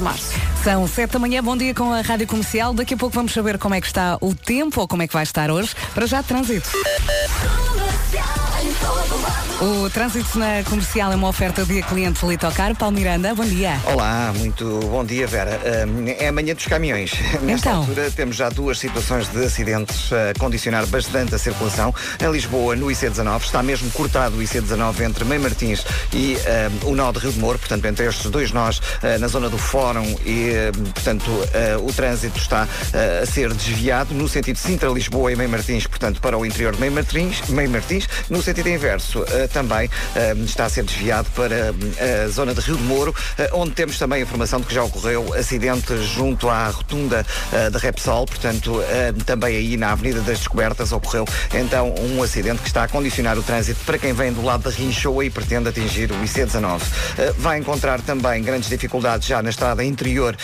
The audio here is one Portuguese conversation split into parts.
de março. São sete da manhã, bom dia com a Rádio Comercial. Daqui a pouco vamos saber como é que está o tempo ou como é que vai estar hoje. Para já, trânsito. O trânsito na comercial é uma oferta de cliente Litocar. Paulo Miranda, bom dia. Olá, muito bom dia, Vera. Uh, é amanhã dos caminhões. Nesta Então. altura temos já duas situações de acidentes a condicionar bastante a circulação. Em Lisboa, no IC19, está mesmo cortado o IC19 entre Mãe Martins e uh, o nó de Rio de Moro, portanto, entre estes dois nós, uh, na zona do Fórum e, uh, portanto, uh, o trânsito está uh, a ser desviado no sentido Sintra-Lisboa e Mãe Martins, portanto, para o interior de Mãe Martins, Mãe Martins no sentido inverso, uh, também uh, está a ser desviado para uh, a zona de Rio de Moro, onde temos também a informação de que já ocorreu acidente junto à rotunda da Repsol, portanto, também aí na Avenida das Descobertas ocorreu então um acidente que está a condicionar o trânsito para quem vem do lado da Rinchoa e pretende atingir o IC19. Uh, vai encontrar também grandes dificuldades já na estrada interior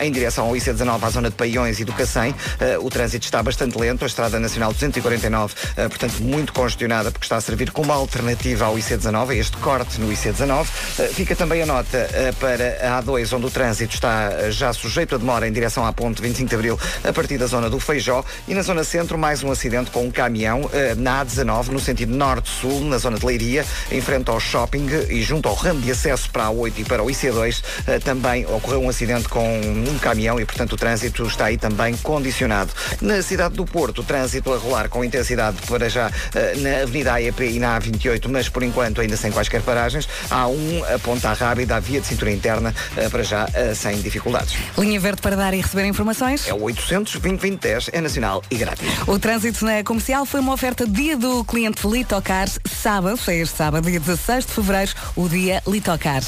em direção ao IC19 à zona de Paiões e do Cacém. O trânsito está bastante lento, a estrada nacional 249, uh, portanto, muito congestionada porque está servir como alternativa ao IC19, a este corte no IC19. Uh, fica também a nota uh, para a A2, onde o trânsito está uh, já sujeito a demora em direção à ponte 25 de Abril, a partir da zona do Feijó. E na zona centro, mais um acidente com um caminhão na A19, no sentido norte-sul, na zona de Leiria, em frente ao shopping e junto ao ramo de acesso para a A8 e para o IC2, uh, também ocorreu um acidente com um caminhão e, portanto, o trânsito está aí também condicionado. Na cidade do Porto, o trânsito a rolar com intensidade para já na Avenida AEP e na A28, mas por enquanto ainda sem quaisquer paragens. Há um a Ponta Rábida, a via de cintura interna, uh, para já uh, sem dificuldades. Linha verde para dar e receber informações. É o 800 2010 é nacional e grátis. O trânsito na comercial foi uma oferta dia do cliente Litocar, sábado, é este sábado, dia 16 de fevereiro, o dia Litocar.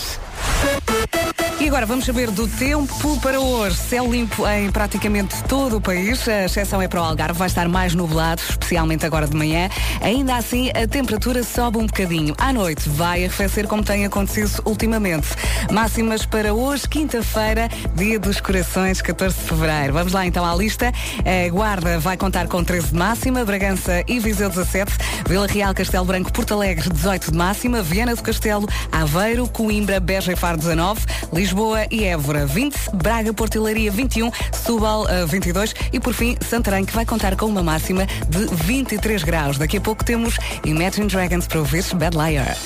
E agora vamos saber do tempo para hoje. Céu limpo em praticamente todo o país. A exceção é para o Algarve. Vai estar mais nublado, especialmente agora de manhã. Ainda assim, a temperatura sobe um bocadinho. À noite vai arrefecer como tem acontecido ultimamente. Máximas para hoje, quinta-feira, dia dos corações, 14 de fevereiro. Vamos lá então à lista. A Guarda vai contar com 13 de máxima, Bragança e Viseu 17, Vila Real, Castelo Branco, Porto Alegre 18 de máxima, Viana do Castelo, Aveiro, Coimbra, Beja e Faro 19, Lisboa e Évora 20, Braga, Porto Leiria 21, Setúbal eh, 22 e por fim Santarém que vai contar com uma máxima de 23 graus. Daqui a pouco temos Imagine Dragons para ouvir Bad Liar.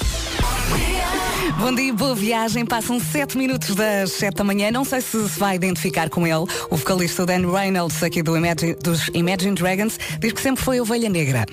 Bom dia, boa viagem. Passam 7 minutos das 7 da manhã. Não sei se se vai identificar com ele. O vocalista Dan Reynolds, aqui do Imagine, dos Imagine Dragons, diz que sempre foi ovelha negra.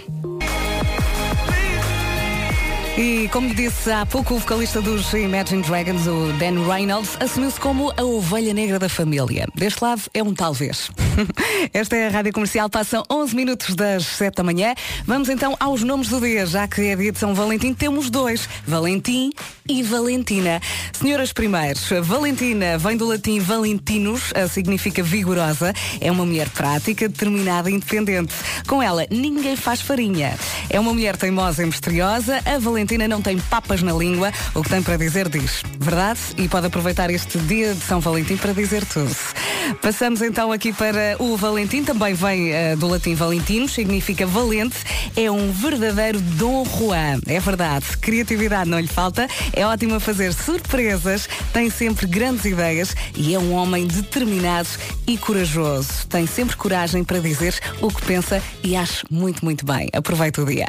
E como disse há pouco o vocalista dos Imagine Dragons, o Dan Reynolds, assumiu-se como a ovelha negra da família. Deste lado é um talvez. Esta é a Rádio Comercial, passam 11 minutos das 7 da manhã. Vamos então aos nomes do dia, já que é dia de São Valentim, temos dois, Valentim e Valentina. Senhoras primeiros, Valentina vem do latim Valentinus, significa vigorosa, é uma mulher prática, determinada e independente. Com ela, ninguém faz farinha. É uma mulher teimosa e misteriosa, a Valentina não tem papas na língua, o que tem para dizer diz. Verdade? E pode aproveitar este dia de São Valentim para dizer tudo. Passamos então aqui para o Valentim, também vem eh, do latim Valentinus, significa valente, é um verdadeiro Dom Juan. É verdade, criatividade não lhe falta, é ótimo a fazer surpresas, tem sempre grandes ideias e é um homem determinado e corajoso. Tem sempre coragem para dizer o que pensa e acho muito, muito bem. Aproveita o dia.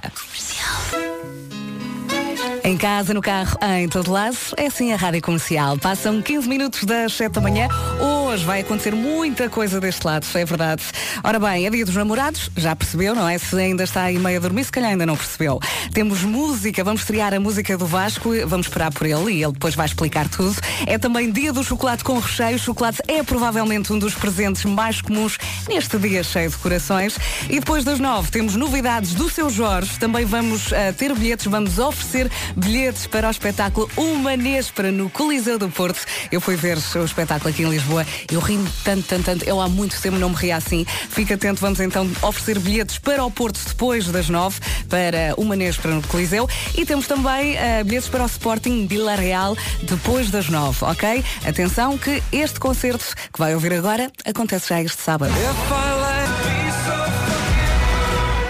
Mm-hmm. Em casa, no carro, em todo lado, é assim a rádio comercial. Passam 15 minutos das 7 da manhã. Hoje vai acontecer muita coisa deste lado, é verdade. Ora bem, é dia dos namorados, já percebeu, não é? Se ainda está aí meio a dormir, se calhar ainda não percebeu. Temos música, vamos estrear a música do Vasco, vamos esperar por ele e ele depois vai explicar tudo. É também dia do chocolate com recheio. O chocolate é provavelmente um dos presentes mais comuns neste dia cheio de corações. E depois das 9 temos novidades do seu Jorge. Também vamos ah, ter bilhetes, vamos oferecer bilhetes para o espetáculo Uma Nespera no Coliseu do Porto. Eu fui ver o espetáculo aqui em Lisboa. Eu ri tanto, tanto, tanto. Eu há muito tempo não me ria assim. Fica atento, vamos então oferecer bilhetes para o Porto depois das nove para Uma Nespera no Coliseu. E temos também ah, bilhetes para o Sporting Vila Real depois das nove, ok? Atenção que este concerto que vai ouvir agora acontece já este sábado.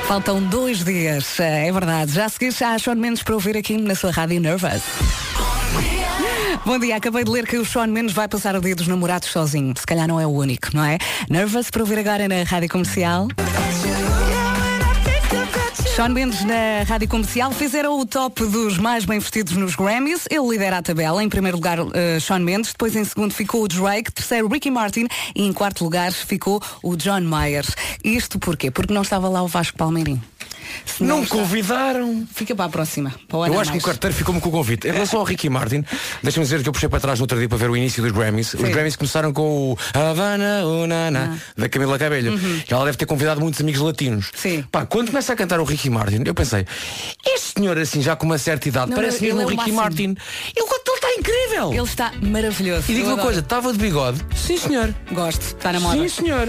Faltam dois dias, é verdade. Já a já há Sean Mendes para ouvir aqui na sua rádio Nervous. Bom dia, acabei de ler que o Sean Mendes vai passar o dia dos namorados sozinho. Se calhar não é o único, não é? Nervous para ouvir agora na Rádio Comercial. Sean Mendes na Rádio Comercial fizeram o top dos mais bem vestidos nos Grammys. Ele lidera a tabela. Em primeiro lugar, uh, Sean Mendes. Depois, em segundo, ficou o Drake. Terceiro, Ricky Martin. E em quarto lugar, ficou o John Myers. Isto porquê? Porque não estava lá o Vasco Palmeirinho. Se não, não convidaram. Fica para a próxima. Para eu acho mais. que o carteiro ficou-me com o convite. Em relação ao Ricky Martin, deixa-me dizer que eu puxei para trás no outro dia para ver o início dos Grammys. Sim. Os Grammys começaram com o Havana Unana ah. da Camila Cabello. Uhum. Ela deve ter convidado muitos amigos latinos. Sim. Pá, quando começa a cantar o Ricky Martin, eu pensei, este senhor assim já com uma certa idade, não, parece mesmo é o Ricky máximo. Martin. Ele, ele está incrível. Ele está maravilhoso. E digo uma coisa, estava de bigode. Sim, senhor. Gosto, está na moda. Sim, senhor.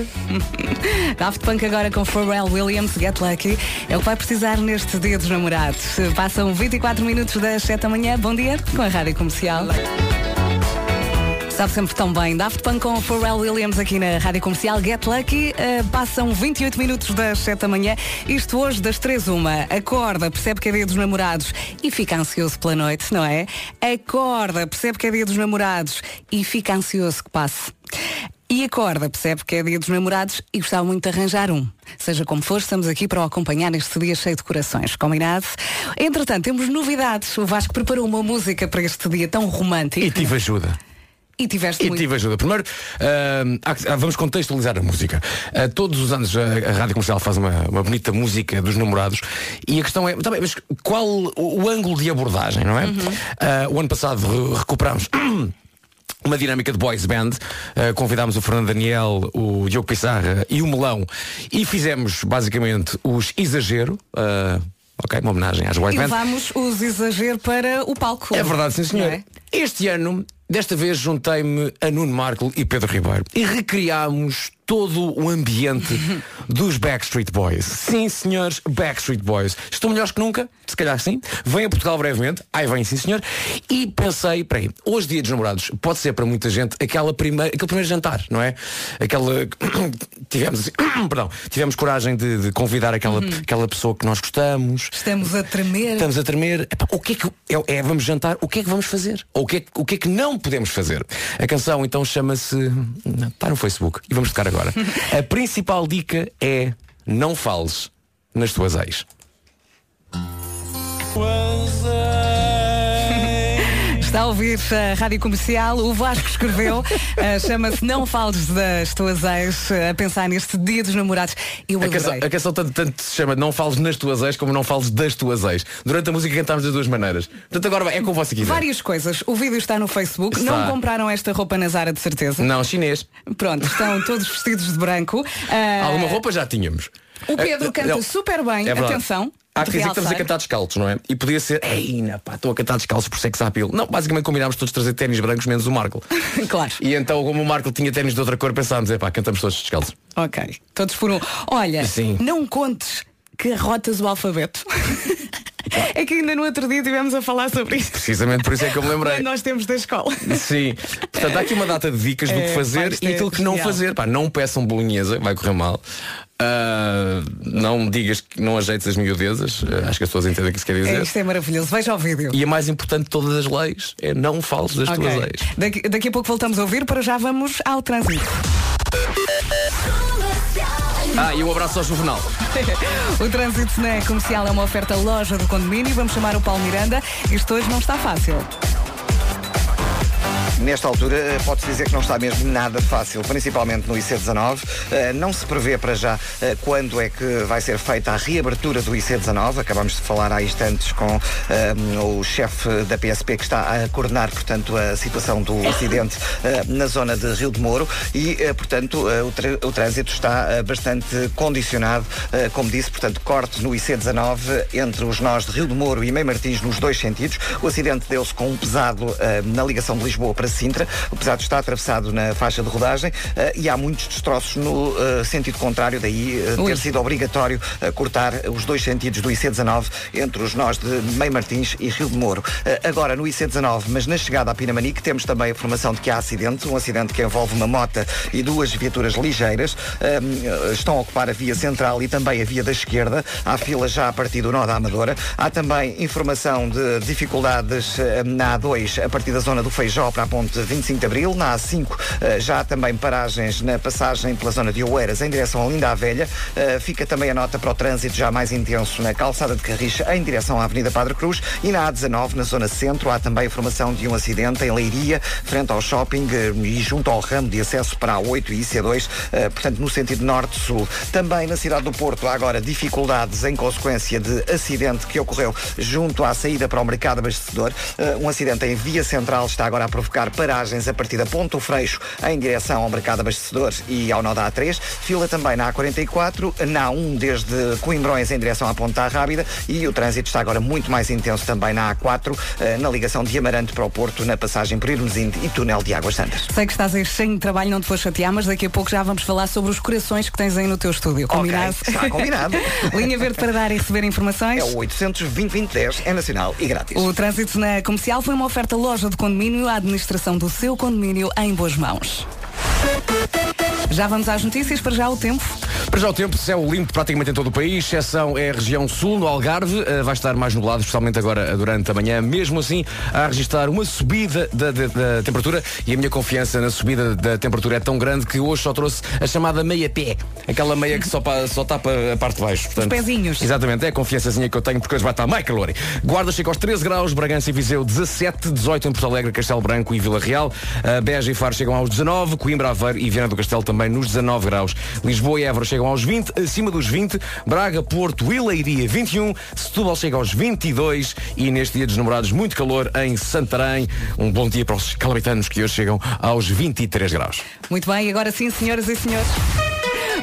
Daft Punk agora com Pharrell Williams, Get Lucky. É o vai precisar neste Dia dos Namorados. Passam 24 minutos das 7 da manhã. Bom dia com a Rádio Comercial. Sabe sempre tão bem. Daft Punk com Pharrell Williams aqui na Rádio Comercial. Get Lucky. Uh, passam 28 minutos das 7 da manhã. Isto hoje das 3 uma. Acorda, percebe que é dia dos namorados e fica ansioso pela noite, não é? Acorda, percebe que é dia dos namorados e fica ansioso que passe. E acorda, percebe que é dia dos namorados e gostava muito de arranjar um. Seja como for, estamos aqui para o acompanhar este dia cheio de corações, combinado? Entretanto, temos novidades. O Vasco preparou uma música para este dia tão romântico. E tive ajuda. E tiveste e muito. tive ajuda. Primeiro, uh, vamos contextualizar a música. Uh, todos os anos a, a, Rádio Comercial faz uma, uma, bonita música dos namorados e a questão é, também, mas qual o, o ângulo de abordagem, não é? Uhum. Uh, o ano passado re recuperámos uma dinâmica de boys band. Uh, convidámos o Fernando Daniel, o Diogo Pissarra e o Melão e fizemos basicamente os Exagero. Uh, ok, uma homenagem às boys e band. Levamos os Exagero para o palco. É verdade, sim senhor. É? Este ano, desta vez juntei-me a Nuno Marco e Pedro Ribeiro e recriámos todo o ambiente dos Backstreet Boys. Sim, senhores, Backstreet Boys. Estão melhores que nunca? Se calhar sim. Vem a Portugal brevemente. Ai, vem sim, senhor. E pensei, peraí, hoje dia dos namorados pode ser para muita gente aquela primeira, aquele primeiro jantar, não é? Aquela. tivemos assim, perdão, tivemos coragem de, de convidar aquela, uhum. aquela pessoa que nós gostamos. Estamos a tremer. Estamos a tremer. Epá, o que é que. É, é, vamos jantar, o que é que vamos fazer? Ou o que, é, o que é que não podemos fazer? A canção então chama-se. Está no Facebook. E vamos tocar agora agora. A principal dica é não fales nas tuas ex. Está a ouvir a Rádio Comercial, o Vasco escreveu, uh, chama-se Não Fales das Tuas Ex, uh, a pensar neste dia dos namorados. Eu a canção, a canção tanto, tanto, se chama Não Fales nas Tuas Ex como Não Fales das Tuas Ex. Durante a música cantámos das duas maneiras. Portanto, agora é com você aqui. Várias coisas. O vídeo está no Facebook. Está. Não compraram esta roupa na Zara de certeza? Não, chinês. Pronto, estão todos vestidos de branco. Uh... Alguma roupa já tínhamos. O Pedro canta super bem, é atenção. Há que dizer que estamos a cantar descalços, não é? E podia ser, ei, pá, estou a cantar descalços por sex appeal. Não, basicamente combinámos todos trazer ténis brancos, menos o Marco. claro. E então, como o Marco tinha ténis de outra cor, pensámos, é pá, cantamos todos descalços. Ok. Todos por um. Olha, Sim. não contes que arrotas o alfabeto. É que ainda no outro dia estivemos a falar sobre isso. Precisamente por isso é que eu me lembrei. Nós temos da escola. Sim. Portanto, há aqui uma data de dicas do é, que fazer e aquilo que não fazer. Pá, não peçam bolonhesa, vai correr mal. Uh, não digas que não ajeites as miudezas, uh, acho que as pessoas entendem o que isso quer dizer. É, isto é maravilhoso, veja o vídeo. E a mais importante de todas as leis é não fales das okay. tuas leis. Daqui, daqui a pouco voltamos a ouvir, para já vamos ao trânsito. Ah, e um abraço ao Juvenal. o trânsito na comercial é uma oferta loja do condomínio. Vamos chamar o Paulo Miranda. Isto hoje não está fácil. Nesta altura, eh, pode-se dizer que não está mesmo nada fácil, principalmente no IC19. Eh, não se prevê para já eh, quando é que vai ser feita a reabertura do IC19. Acabamos de falar há instantes com o chefe da PSP que está a coordenar, portanto, a situação do acidente na zona de Rio de Moro e, portanto, o, trânsito está bastante condicionado, como disse, portanto, corte no IC19 entre os nós de Rio de Moro e Mei Martins nos dois sentidos. O acidente deu-se com um pesado na ligação de Lisboa para para Sintra. O pesado está atravessado na faixa de rodagem e há muitos destroços no sentido contrário, daí ter sido obrigatório cortar os dois sentidos do IC19 entre os nós de Meio Martins e Rio de Moro. Agora no IC19, mas na chegada a Pinamanique, temos também a informação de que há acidente, um acidente que envolve uma mota e duas viaturas ligeiras. Estão a ocupar a via central e também a via da esquerda. Há fila já a partir do nó da Amadora. Há também informação de dificuldades na A2 a partir da zona do Feijó para a ponte 25 de Abril. Na A5 já há também paragens na passagem pela zona de Oeiras em direção a Linda à Velha. Fica também a nota para o trânsito já mais intenso na calçada de Carris em direção à Avenida Padre Cruz e na A19 na zona centro há também informação de um acidente em Leiria frente ao shopping e junto ao ramo de acesso para a 8 e IC2, portanto no sentido norte-sul. Também na cidade do Porto há agora dificuldades em consequência de acidente que ocorreu junto à saída para o mercado abastecedor. Um acidente em via central está agora a provocar paragens a partir da Ponto Freixo em direção ao mercado abastecedor e ao nó da A3. Fila também na A44, na A1 desde Coimbrões em direção à Ponta Rábida e o trânsito está agora muito mais intenso também na A4, uh, na ligação de Amarante para o Porto, na passagem por Irmesinde e túnel de Águas Santas. Sei que estás aí cheio de trabalho, não te vou chatear, mas daqui a pouco já vamos falar sobre os corações que tens aí no teu estúdio. Combinado? Okay, está combinado. Linha Verde para dar e receber informações. É o 820 é nacional e grátis. O trânsito na comercial foi uma oferta loja de condomínio, a administração do seu condomínio em boas mãos. Já vamos às notícias, para já o tempo. Para já o tempo, céu limpo praticamente em todo o país, exceção é a região sul, no Algarve, uh, vai estar mais nublado, especialmente agora durante a manhã. Mesmo assim, a registrar uma subida da, da, da, temperatura e a minha confiança na subida da temperatura é tão grande que hoje só trouxe a chamada meia pé, aquela meia que só, pa, só tapa a parte de baixo. Portanto, Os pezinhos. Exatamente, é a confiançazinha que eu tenho porque hoje vai estar mais calor. Guarda chega aos 13 graus, Bragança e Viseu 17, 18 em Porto Alegre, Castelo Branco e Vila Real, uh, Beja e Faro chegam aos 19, Coimbra, Aveiro e Viana do Castelo também nos 19 graus. Lisboa e Évora chegam aos 20, acima dos 20, Braga, Porto e Leiria 21, Setúbal chega aos 22 e neste dia dos namorados muito calor em Santarém. Um bom dia para os calabitanos que hoje chegam aos 23 graus. Muito bem, agora sim, senhoras e senhores.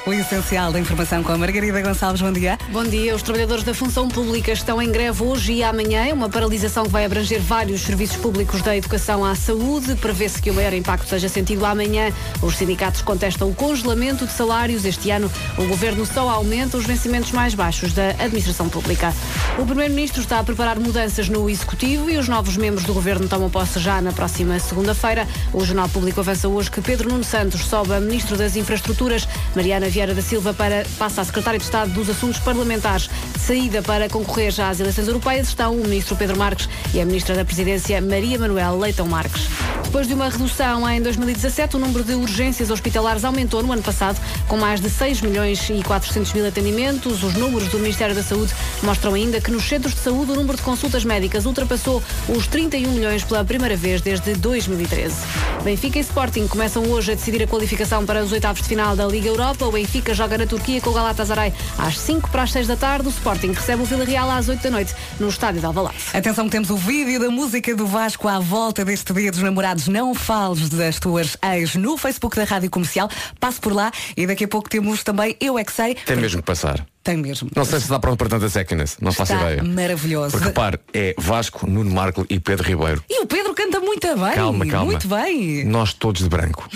O essencial da informação com a Margarida Gonçalves. Bom dia. Bom dia. Os trabalhadores da função pública estão em greve hoje e amanhã. É uma paralisação que vai abranger vários serviços públicos da educação à saúde. Prevê-se que o maior impacto seja sentido amanhã. Os sindicatos contestam o congelamento de salários. Este ano, o governo só aumenta os vencimentos mais baixos da administração pública. O primeiro-ministro está a preparar mudanças no executivo e os novos membros do governo tomam posse já na próxima segunda-feira. O Jornal Público avança hoje que Pedro Nuno Santos sobe a ministro das Infraestruturas. Mariana Vieira da Silva para, passa a secretária de Estado dos Assuntos Parlamentares. Saída para concorrer já às eleições europeias estão o ministro Pedro Marques e a ministra da Presidência Maria Manuel Leitão Marques. Depois de uma redução em 2017, o número de urgências hospitalares aumentou no ano passado, com mais de 6 milhões e 400 mil atendimentos. Os números do Ministério da Saúde mostram ainda que nos centros de saúde o número de consultas médicas ultrapassou os 31 milhões pela primeira vez desde 2013. Benfica e Sporting começam hoje a decidir a qualificação para os oitavos de final da Liga Europa. O Benfica joga na Turquia com o Galatasaray às 5 para as 6 da tarde. O Sporting recebe o Vila Real às 8 da noite no estádio de Alvalade. Atenção, temos o vídeo da música do Vasco à volta deste dia dos namorados. Não fales das tuas ex no Facebook da Rádio Comercial. Passe por lá e daqui a pouco temos também Eu É Que Sei. Tem mesmo que passar. Tem mesmo. Não sei se está pronto para tanta sexiness, não faço Está ideia. maravilhoso. Porque repare, é Vasco, Nuno Marco e Pedro Ribeiro. E o Pedro canta muito bem. Calma, calma. Muito bem. Nós todos de branco.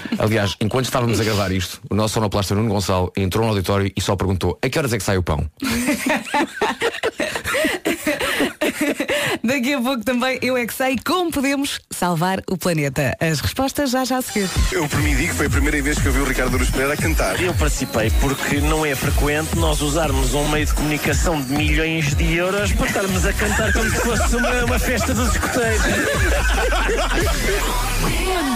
Aliás, enquanto estávamos a gravar isto, o nosso sonoplasta Nuno Gonçalo entrou no auditório e só perguntou a que horas é que sai o pão? Daqui a pouco também eu é que sei como podemos salvar o planeta. As respostas já já a seguir. Eu por mim digo que foi a primeira vez que eu vi o Ricardo Aruz Pereira a cantar. Eu participei porque não é frequente nós usarmos um meio de comunicação de milhões de euros para estarmos a cantar como se fosse uma, uma festa dos escuteiros.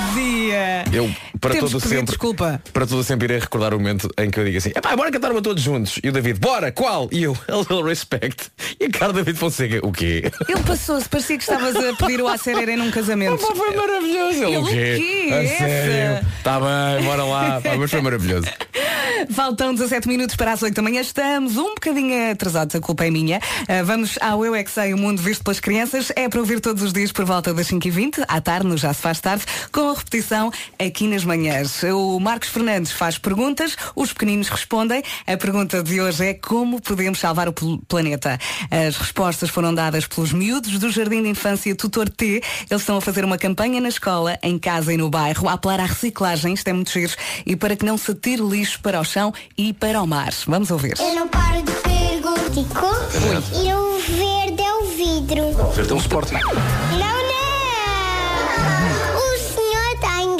Dia. Eu, para Temos todo sempre. desculpa. Para todo sempre irei recordar o momento em que eu digo assim, epá, bora cantar uma todos juntos. E o David, bora, qual? E eu, a little respect. E a cara do David Fonseca, o quê? Ele passou-se, parecia que estavas a pedir o acererê num casamento. Foi maravilhoso. Ele, o o quê? quê? A Essa? sério? Tá bem, bora lá. Pá, mas foi maravilhoso. Faltam 17 minutos para as 8 da manhã. Estamos um bocadinho atrasados, a culpa é minha. Uh, vamos ao Eu é que Sei, o mundo visto pelas crianças. É para ouvir todos os dias por volta das 5h20, à tarde, no Já se faz tarde, com a repetição aqui nas manhãs. O Marcos Fernandes faz perguntas, os pequeninos respondem. A pergunta de hoje é como podemos salvar o pl- planeta? As respostas foram dadas pelos miúdos do Jardim de Infância Tutor T. Eles estão a fazer uma campanha na escola, em casa e no bairro, a apelar à reciclagem, isto é muito giro, e para que não se atire lixo para o chão e para o mar. Vamos ouvir. Eu não paro de perguntar. E o verde é o vidro. Verde é um. Não, não!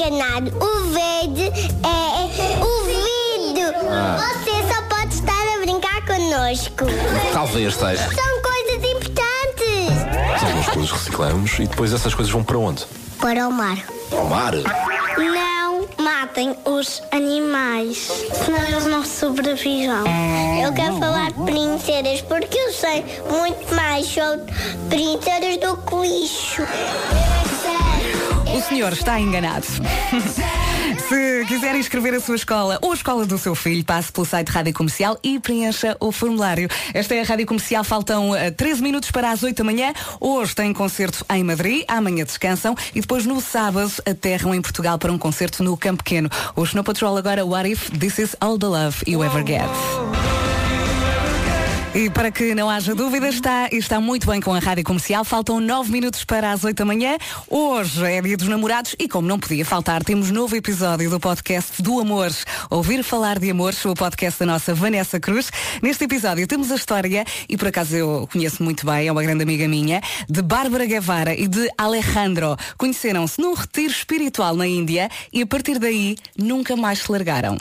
Enganado. O verde é o vidro. Você só pode estar a brincar connosco. Talvez esteja. São coisas importantes. Algumas coisas reciclamos e depois essas coisas vão para onde? Para o mar. Para o mar. Não matem os animais, senão eles não sobrevivem. Eu quero falar de princesas porque eu sei muito mais sobre princesas do que lixo. Senhor está enganado. Se quiser inscrever a sua escola ou a escola do seu filho, passe pelo site Rádio Comercial e preencha o formulário. Esta é a Rádio Comercial, faltam eh, 13 minutos para as 8 da manhã. Hoje tem concerto em Madrid, amanhã descansam e depois no sábado aterram em Portugal para um concerto no Campo Pequeno. O Snow Patrol agora, What If This Is All the Love You Ever Get. E para que não haja dúvidas, está, está muito bem com a rádio comercial. Faltam 9 minutos para as 8 da manhã. Hoje é dia dos namorados e, como não podia faltar, temos novo episódio do podcast do Amor. Ouvir falar de amor, o podcast da nossa Vanessa Cruz. Neste episódio temos a história, e por acaso eu conheço muito bem, é uma grande amiga minha, de Bárbara Guevara e de Alejandro. Conheceram-se num retiro espiritual na Índia e a partir daí nunca mais se largaram.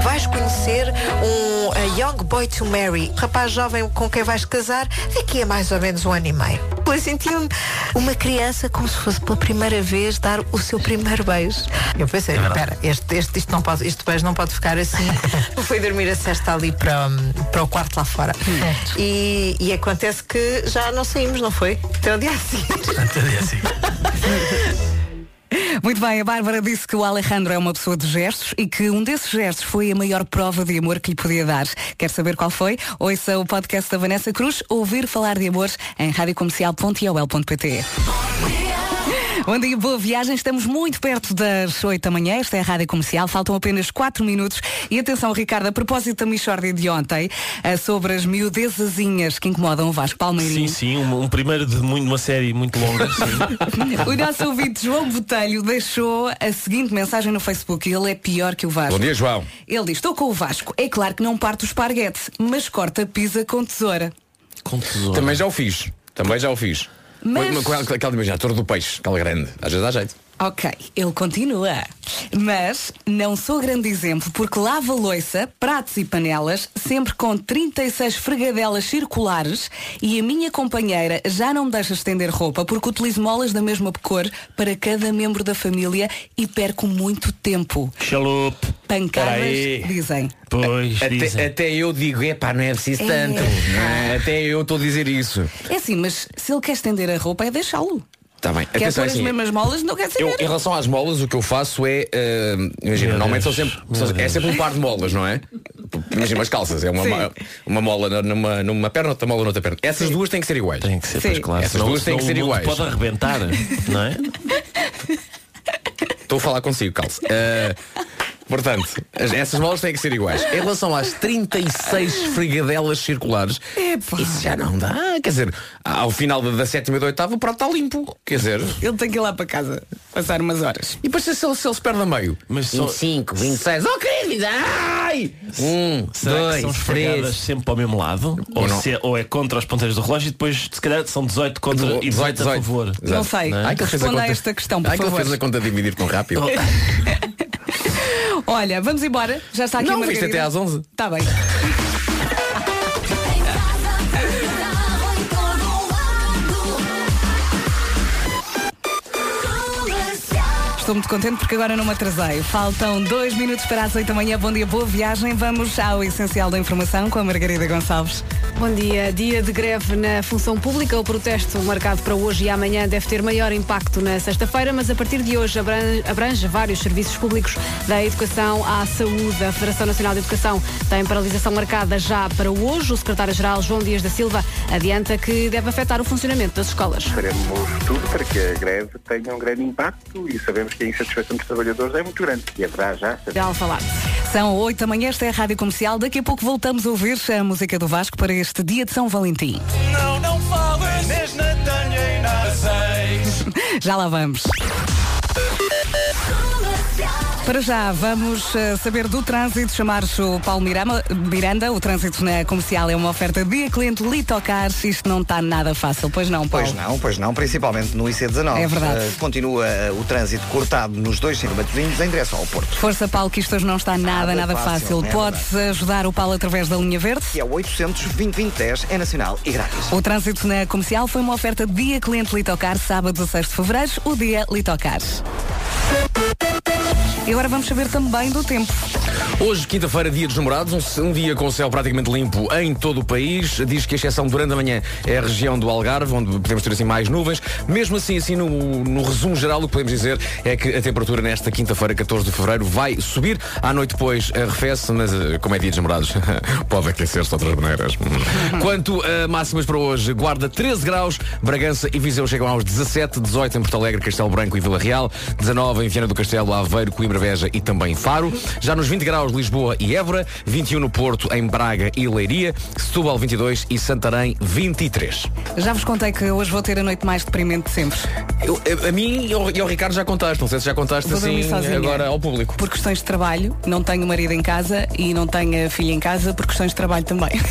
Vais conhecer um a Young Boy to Marry, rapaz jovem com quem vais casar daqui a mais ou menos um ano e meio. Eu senti-me uma criança como se fosse pela primeira vez dar o seu primeiro beijo. Eu pensei, espera, este, este, isto não pode, este beijo não pode ficar assim. Fui dormir a cesta ali para, para o quarto lá fora. E, e acontece que já não saímos, não foi? Até o dia a seguir. Muito bem, a Bárbara disse que o Alejandro é uma pessoa de gestos e que um desses gestos foi a maior prova de amor que lhe podia dar. Quer saber qual foi? Ouça o podcast da Vanessa Cruz, ouvir falar de amor em radiocomercial.iol.pt. Bom dia, boa viagem. Estamos muito perto das 8 da manhã. Esta é a Rádio Comercial. Faltam apenas 4 minutos. E atenção, Ricardo, a propósito da Michórdia de ontem, eh, sobre as miudezazinhas que incomodam o Vasco Palmeirinho. Sim, sim, um, um primeiro de muito- uma série muito longa. Sim. O nosso ouvinte João Botelho deixou a seguinte mensagem no Facebook. Ele é pior que o Vasco. Bom dia, João. Ele diz, estou com o Vasco. É claro que não parte o esparguete, mas corta pizza com tesoura. Com tesoura. Também já o fiz. Também já o fiz. Mas- Com, aquela, aquela imagina, a torre do peixe, aquela grande. Às vezes dá jeito. Ok, ele continua. Mas não sou grande exemplo porque lava louça, pratos e panelas, sempre com 36 fregadelas circulares e a minha companheira já não me deixa estender roupa porque utilizo molas da mesma cor para cada membro da família e perco muito tempo. Chalupe. Pancadas, Peraí. dizem. Pois, dizem. Até, até eu digo, epá, não é preciso É. tanto. não é? Até eu estou a dizer isso. É assim, mas se ele quer estender a roupa é deixá-lo. Está bem. Quer Atenção, pôr as assim, mesmas molas, não quer eu, saber. em relação às molas, o que eu faço é. eh, imagina, Meu normalmente são Deus, sempre, são- é sempre um par de molas, não é? Imagina umas calças, é uma, Sim. uma, uma mola numa, numa perna, outra mola noutra perna. Essas duas têm que ser iguais. Tem que ser, Sim. pois claro. Essas senão- duas têm que ser iguais. Pode arrebentar, não é? Estou a falar consigo, calce. Eh, portanto, as- essas molas têm que ser iguais. Em relação às 36 frigadelas circulares, isso já não dá. Quer dizer, ao final da, da sétima e da oitava, o prato está limpo. Quer dizer, Ele tem que ir lá para casa passar umas horas. e depois se ele, se ele se perde a meio. Mas só- 25, 26, oh querida, ai! Um, Será que são dois, esfregadas três. sempre para o mesmo lado? Ou, não. se é, ou é contra os ponteiros do relógio e depois, se calhar, são 18 contra e 18, a favor. Exato. Não sei. Ai, que ele fez a Responda a conta- esta questão, por Ai, que ele favor. fez a conta dividir tão rápido. Olha, vamos embora. Já está aqui Não, a viste Margarida. até às 11. Está bem. Estou muito contente porque agora não me atrasei. Faltam dois minutos para as oito da manhã. Bom dia, boa viagem. Vamos ao essencial da informação com a Margarida Gonçalves. Bom dia. Dia de greve na função pública. O protesto marcado para hoje e amanhã deve ter maior impacto na sexta-feira, mas a partir de hoje abrange, abrange vários serviços públicos da educação à saúde. A Federação Nacional de Educação tem paralisação marcada já para hoje. O secretário-geral João Dias da Silva adianta que deve afetar o funcionamento das escolas. Faremos tudo para que a greve tenha um grande impacto e sabemos que a insatisfação dos trabalhadores é muito grande e haverá já. Já falar. São oito da manhã, esta é a Rádio Comercial. Daqui a pouco voltamos a ouvir a música do Vasco para este dia de São Valentim. Não, não fales, mês Natanha e Narceis. Já lá vamos. Para já, vamos uh, saber do trânsito, chamar-se o Paulo Mirama, Miranda. O trânsito na comercial é uma oferta de cliente Litocar. Isto não está nada fácil, pois não, Paulo? Pois não, pois não, principalmente no IC19. É verdade. Uh, continua uh, o trânsito cortado nos dois circuitos em direção ao Porto. Força, Paulo, que isto hoje não está nada, nada, Nada fácil. fácil, é Podes ajudar o Paulo através da linha verde? Que é o 800 2010 é nacional e grátis. O trânsito na comercial foi uma oferta dia cliente Litocar, sábado 16 de fevereiro, o dia Litocar. E agora vamos saber também do tempo. Hoje, quinta-feira, dia dos namorados, um, um dia com o céu praticamente limpo em todo o país. Diz que a exceção durante a manhã é a região do Algarve, onde podemos ter assim mais nuvens. Mesmo assim, assim no, no resumo geral, o que podemos dizer é que a temperatura nesta quinta-feira, 14 de fevereiro, vai subir. À noite depois arrefece, mas eh, como é dia dos namorados, pode aquecer-se de outras maneiras. Quanto a máximas para hoje, Guarda 13 graus, Bragança e Viseu chegam aos 17, 18 em Porto Alegre, Castelo Branco e Vila Real, 19 em Viana do Castelo, Aveiro, Coimbra, Beja e também Faro. Já nos 20 graus, Lisboa e Évora, 21 no Porto, em Braga e Leiria, Setúbal 22 e Santarém 23. Já vos contei que hoje vou ter a noite mais deprimente de sempre. Eu- a, a mim e ao, e ao Ricardo já contaste, não sei se já contaste Vou assim sozinha. agora ao público. Por questões de trabalho, não tenho marido em casa e não tenho a filha em casa por questões de trabalho também.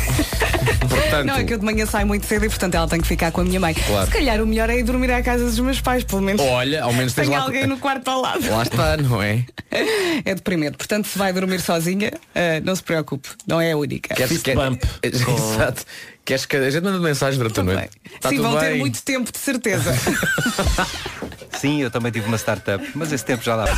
Portanto, Não, é que eu de manhã saio muito cedo e portanto ela tem que ficar com a minha mãe. Claro. Se calhar o melhor é ir dormir à casa dos meus pais, pelo menos. olha, ao menos tens lá. alguém no quarto ao lado. Lá está, não é? É deprimente. Portanto, se vai dormir sozinha, ah, não se preocupe. Não é a única. Queres, quer- bump. Exato. Queres que a gente manda mensagem durante a noite? Está Sim, vão ter bem? muito tempo, de certeza. Sim, eu também tive uma startup, mas esse tempo já dá.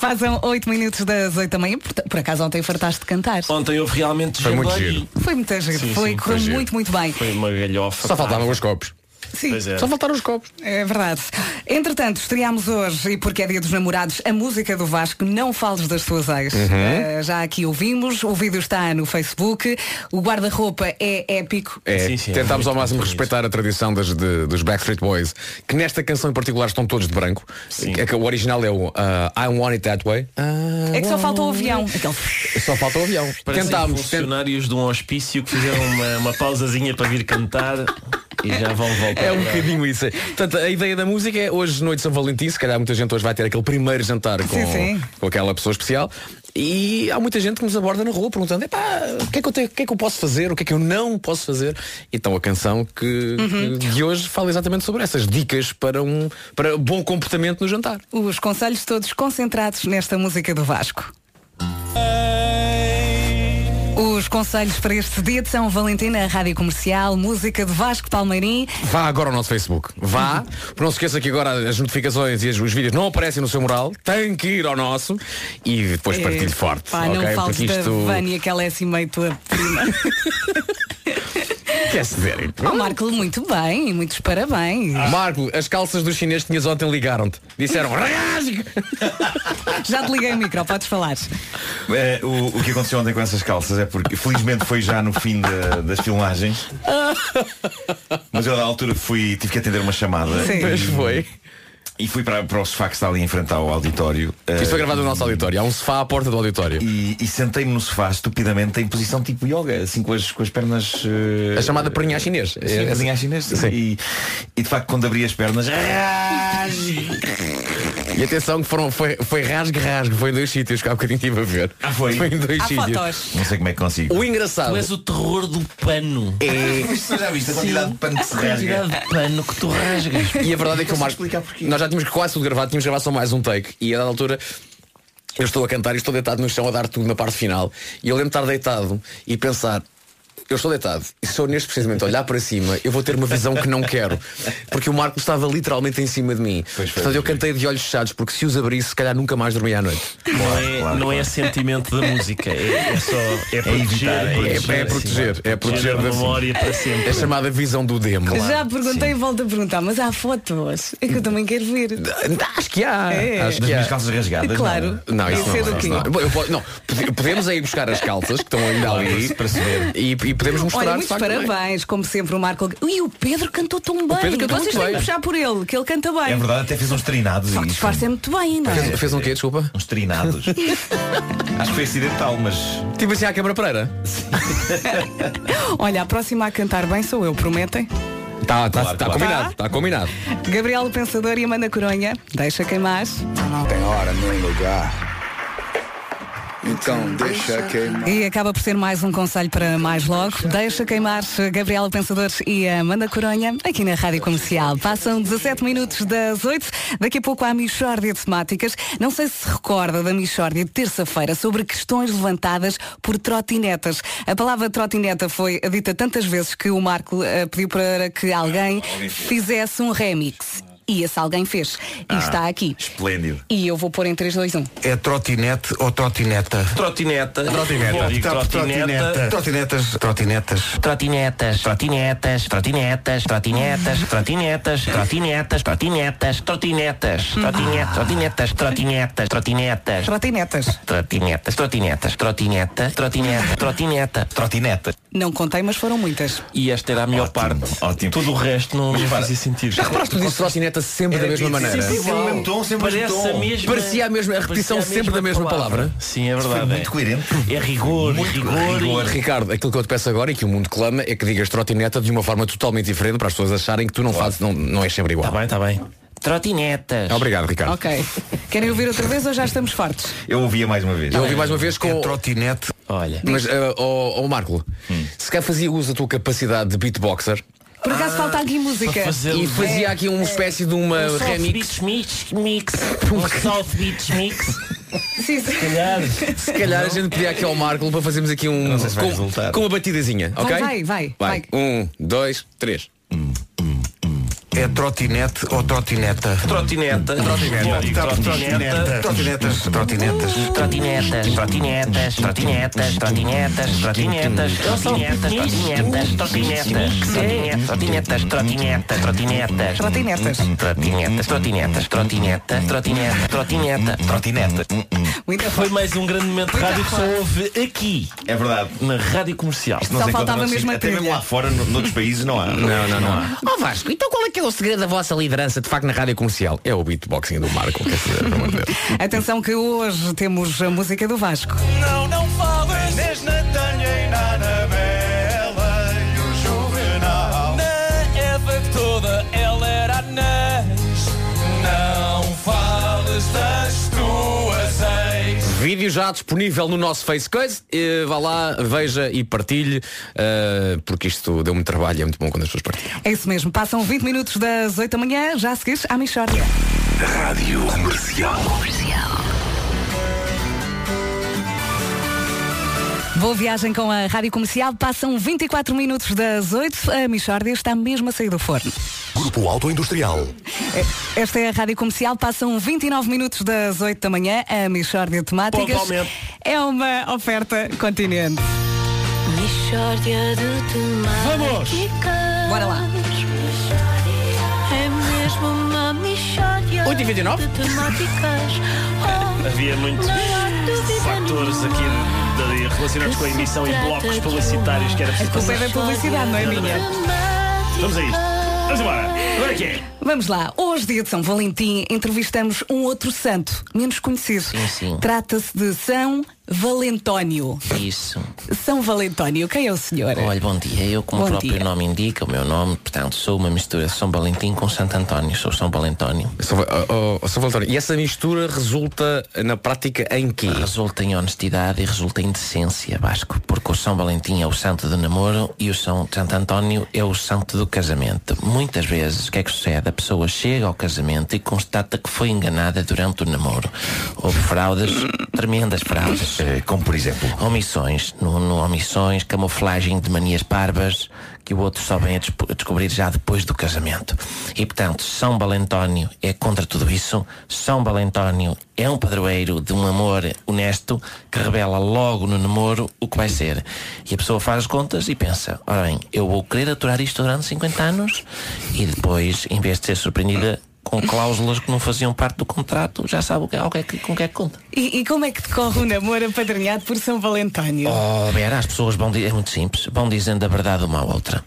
Passam 8 minutos das 8 da manhã. Por, acaso ontem fartaste de cantar. Ontem houve realmente Foi muito giro. Foi muito giro. Sim, foi, sim, correu foi giro. muito, muito bem. Foi uma galhofa. Só faltavam os copos. Sim. É. Só faltaram os copos. É verdade. Entretanto, estreámos hoje, e porque é dia dos namorados, a música do Vasco, Não Fales das Tuas Ex. Uhum. Eh, já aqui ouvimos, o vídeo está no Facebook, o guarda-roupa é épico. É, Sim, sim, é tentámos muito ao máximo respeitar a tradição das- de- dos Backstreet Boys, que nesta canção em particular estão todos de branco. É que o original é o uh, I Want It That Way. É que só falta o avião. Aquele... Só falta o avião. Parecem Tentámos. tent- funcionários de um hospício que fizeram uma, uma pausazinha para vir cantar e já vão voltar. É um bocadinho isso. Portanto, a ideia da música é hoje, noite de São Valentim, se calhar muita gente hoje vai ter aquele primeiro jantar com, Sim, sim. com aquela pessoa especial. E há muita gente que nos aborda na rua perguntando "Epá, o que, é que eu tenho, o que é que eu posso fazer, o que é que eu não posso fazer. Então a canção que, Uhum. que de hoje fala exatamente sobre essas dicas para um para bom comportamento no jantar. Os conselhos todos concentrados nesta música do Vasco. Os conselhos para este dia de São Valentim na Rádio Comercial, música de Vasco Palmeirim. Vá agora ao nosso Facebook. Vá. Não se esqueça que agora as notificações e os vídeos não aparecem no seu mural. Tem que ir ao nosso e depois partilhe forte. Pá, não ok? fales Porque da isto Vânia, que ela é assim meio tua prima. quer-se dizer. oh, Marco, muito bem, muitos parabéns. Marco, as calças dos chineses que tinhas ontem ligaram-te. Disseram rasgue! Já te liguei o micro, podes falar. É, o, o que aconteceu ontem com essas calças é porque felizmente foi já no fim da- das filmagens. Mas eu à altura fui, tive que atender uma chamada. Sim. Pois foi. E fui para, para o sofá que está ali em frente ao auditório. Isto foi Eh, gravado no nosso auditório. Há um sofá à porta do auditório. E, e sentei-me no sofá estupidamente em posição tipo yoga, assim com as, com as pernas. eh, A chamada perninha chinês. Sim, É, perninha à chinês. Sim. E, e de facto quando abri as pernas. E atenção que foram, foi, foi rasgue-rasgue. Foi em dois sítios que há bocadinho estive a ver. Ah, foi? Foi em dois Há sítios. fotos. Não sei como é que consigo. O engraçado. Tu és o terror do pano. É... Já viste a quantidade de pano que se A rasga. quantidade de pano que tu rasgas. E a verdade é que o Posso Marco. explicar porquê? Nós já tínhamos quase tudo gravado, tínhamos gravado só mais um take. E a dada altura. Eu estou a cantar e estou deitado no chão a dar tudo na parte final. E eu lembro de estar deitado e pensar. Eu estou deitado e se eu neste precisamente olhar para cima, eu vou ter uma visão que não quero. Porque o Marco estava literalmente em cima de mim. Portanto, eu cantei de olhos fechados, porque se os abrisse, se calhar nunca mais dormia à noite. Não é, não é sentimento da música, é, é só é proteger, evitar, é, é proteger, é proteger a da memória para sempre. É chamada visão do demo. Já perguntei e volto a perguntar, mas há fotos. É que eu também quero ver. Acho que há. É. Acho que há. minhas calças rasgadas. Claro. Não, Isso não, é isso não. Bom, eu po- não, pode- podemos aí buscar as calças que estão ainda ali para se ver. E, podemos mostrar Olha, muitos bem. parabéns, como sempre, o Marco. E o Pedro cantou tão bem. Pedro cantou Vocês têm bem. que puxar por ele, que ele canta bem. É verdade, até fez uns trinados. Só que e disfarça muito bem, não é? Fez, fez um quê, desculpa? Uns trinados. Acho que foi acidental, mas. Tipo assim à câmara Pereira. Olha, a próxima a cantar bem sou eu, prometem? Tá, tá, Claro, tá claro. combinado, tá combinado. Gabriel Pensador e Amanda Coronha. Deixa queimar. Tem hora nem lugar. Então deixa queimar. E acaba por ser mais um conselho para mais logo. Deixa queimar Gabriela Pensador e Amanda Coronha aqui na Rádio Comercial. Passam 17 minutos das 8. Daqui a pouco há a Michórdia de temáticas. Não sei se se recorda da Michórdia de terça-feira sobre questões levantadas por trotinetas. A palavra trotineta foi dita tantas vezes que o Marco eh, pediu para que alguém fizesse um remix. E esse alguém fez. E está aqui. Esplêndido. E eu vou pôr em 3, 2, 1. É trotinete ou trotineta? Trotineta. Trotineta. Trotineta. Trotinetas, trotinetas. Trotinetas, trotinetas, trotinetas, trotinetas, trotinetas, trotinetas, trotinetas, trotinetas, trotinetas, trotinetas, trotinetas, trotinetas, Trotinetas. trotinetas, trotinetas, trotineta, trotineta, trotineta, Trotineta. Não contei, mas foram muitas. E esta era a melhor parte. Ótimo. Todo o resto não, não fazia sentido. Já reparaste que tu disse trotineta sempre da mesma maneira? Sempre o mesmo tom, sempre Parece tom. a mesma. Parecia a mesma a repetição a sempre da mesma palavra. Sim, é Foi verdade. muito coerente. é. É rigor, rigor. rigor. Ricardo, aquilo que eu te peço agora e que o mundo clama é que digas trotineta de uma forma totalmente diferente para as pessoas acharem que tu não fazes, não, não és sempre igual. Está bem, está bem. Trotinetas. Obrigado, Ricardo. Ok. Querem ouvir outra vez ou já estamos fortes? Eu ouvia mais uma vez. Eu ouvi mais uma vez com. É trotinete. Olha. Mas, ó oh, Marco, se calhar fazia uso da tua capacidade de beatboxer Por acaso falta aqui música. fazer- e fazia aqui uma espécie de uma Um remix. Beach Mix, mix. Um South Beach Mix. Sim, sim. Calhar. Se calhar a gente pedia aqui ao Marco para fazermos aqui um. Não sei se vai com, com uma batidazinha, Vai, ok? vai, vai, Vai. Um, dois, três. É trotinete ou trotineta? Trotineta. Trotineta. Trotineta. Trotinetas, trotinetas. Trotinetas, trotinetas, trotinetas, trotinetas, trotinetas, trotinetas, trotinetas, trotinetas, trotinetas, trotinetas, trotinetas, trotinetas, Trotinetas. trotinetas, trotinetas, trotineta, trotineta, trotineta, Trotineta. Muito Foi mais um grande momento de rádio que só houve aqui, É verdade. na rádio comercial. Só faltava mesmo a. Até mesmo lá fora, no- noutros países, não há. Não, não, não. há. Ó Vasco, então qual é que é o segredo da vossa liderança de facto na rádio comercial? É o beatboxing do Marco, de Deus. Atenção que hoje temos a música do Vasco. Não, não fales Inês, Natanha e na Vídeo já disponível no nosso Face Coisa. Eh, Vá lá, veja e partilhe, eh, porque isto deu-me trabalho e é muito bom quando as pessoas partilham. É isso mesmo. Passam 20 minutos das 8 da manhã. Já a seguir, à Michórdia. Rádio Comercial Boa viagem com a Rádio Comercial. Passam 24 minutos das 8. A Michórdia está mesmo a sair do forno. Grupo Auto Industrial. Esta é a Rádio Comercial. Passam 29 minutos das 8 da manhã. A Michórdia de Temáticas Pontualmente. é uma oferta continente. Mixórdia de temáticas. Bora lá. É mesmo uma mixórdia 8h29? de temáticas. Oh, Havia muitos há dúvida fatores aqui de- de- relacionados com a emissão em blocos publicitários que era A preciso culpa é da publicidade, não é minha? Vamos a isto. Vamos embora. Agora é que é? Vamos lá. Hoje, dia de São Valentim, entrevistamos um outro santo, menos conhecido. Sim, sim. Trata-se de São Valentónio. Isso. São Valentónio, quem é o senhor? Olha, bom dia. Eu, como Bom o próprio dia. nome indica, o meu nome, portanto, sou uma mistura de São Valentim com Santo António. Sou São Valentónio. Só, oh, oh, Sr. Valtório, e essa mistura resulta na prática em quê? Resulta em honestidade e resulta em decência, Vasco. Porque o São Valentim é o santo do namoro e o São Santo António é o santo do casamento. Muitas vezes, o que é que sucede? pessoa chega ao casamento e constata que foi enganada durante o namoro. Houve fraudes, tremendas fraudes. Como por exemplo? Omissões. No, no omissões, camuflagem de manias parvas que o outro só vem a, a descobrir já depois do casamento. E portanto, São Valentónio é contra tudo isso. São Valentónio é um padroeiro de um amor honesto que revela logo no namoro o que vai ser. E a pessoa faz as contas e pensa, ora bem, eu vou querer aturar isto durante 50 anos e depois, em vez de ser surpreendida com cláusulas que não faziam parte do contrato, já sabe o que, ao que é que- com o que é que conta. E, e como é que decorre o namoro apadrinhado por São Valentónio? Oh, Vera, as pessoas vão dizer, é muito simples, vão dizendo a verdade uma à outra.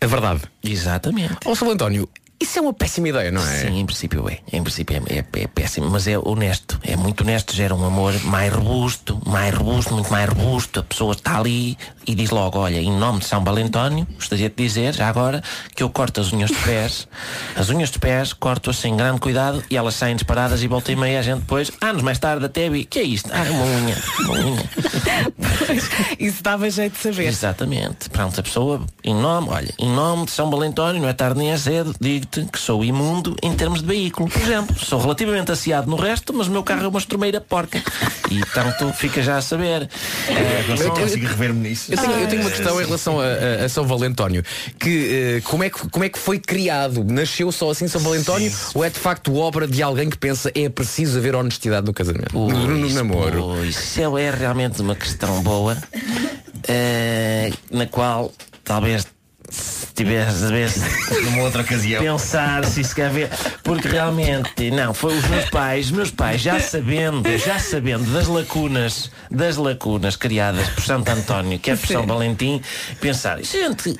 É verdade. Exatamente. Ó, São António, isso é uma péssima ideia, não é? Sim, em princípio é. Em princípio é, é- é péssimo, mas é honesto. É muito honesto, gera um amor mais robusto, mais robusto, muito mais robusto. A pessoa está ali e diz logo, olha, em nome de São Valentónio, gostaria de dizer, já agora, que eu corto as unhas dos pés. As unhas dos pés, corto-as sem grande cuidado e elas saem disparadas e volta e meia a gente depois, anos mais tarde até vi, que é isto? Ah, uma unha, uma unha. Isso dava jeito de saber. Exatamente. Pronto, a pessoa, em nome, olha, em nome de São Valentónio, não é tarde nem é cedo, que sou imundo em termos de veículo. Por exemplo, sou relativamente aciado no resto, mas o meu carro é uma estrumeira porca. E tanto fica já a saber. Eh, Eu só- consigo rever-me nisso. Eu tenho, eu tenho uma Ah, questão em relação a, a- a São Valentónio que, eh, como, é que como é que foi criado? Nasceu só assim São Valentónio ou é de facto obra de alguém que pensa é preciso haver honestidade no casamento? no, no Pois, namoro? pois, isso é realmente uma questão boa eh, na qual talvez se tivesse Numa outra ocasião. pensar se isso quer ver porque realmente não foi os meus pais meus pais já sabendo já sabendo das lacunas das lacunas criadas por Santo António que é por São Valentim pensar gente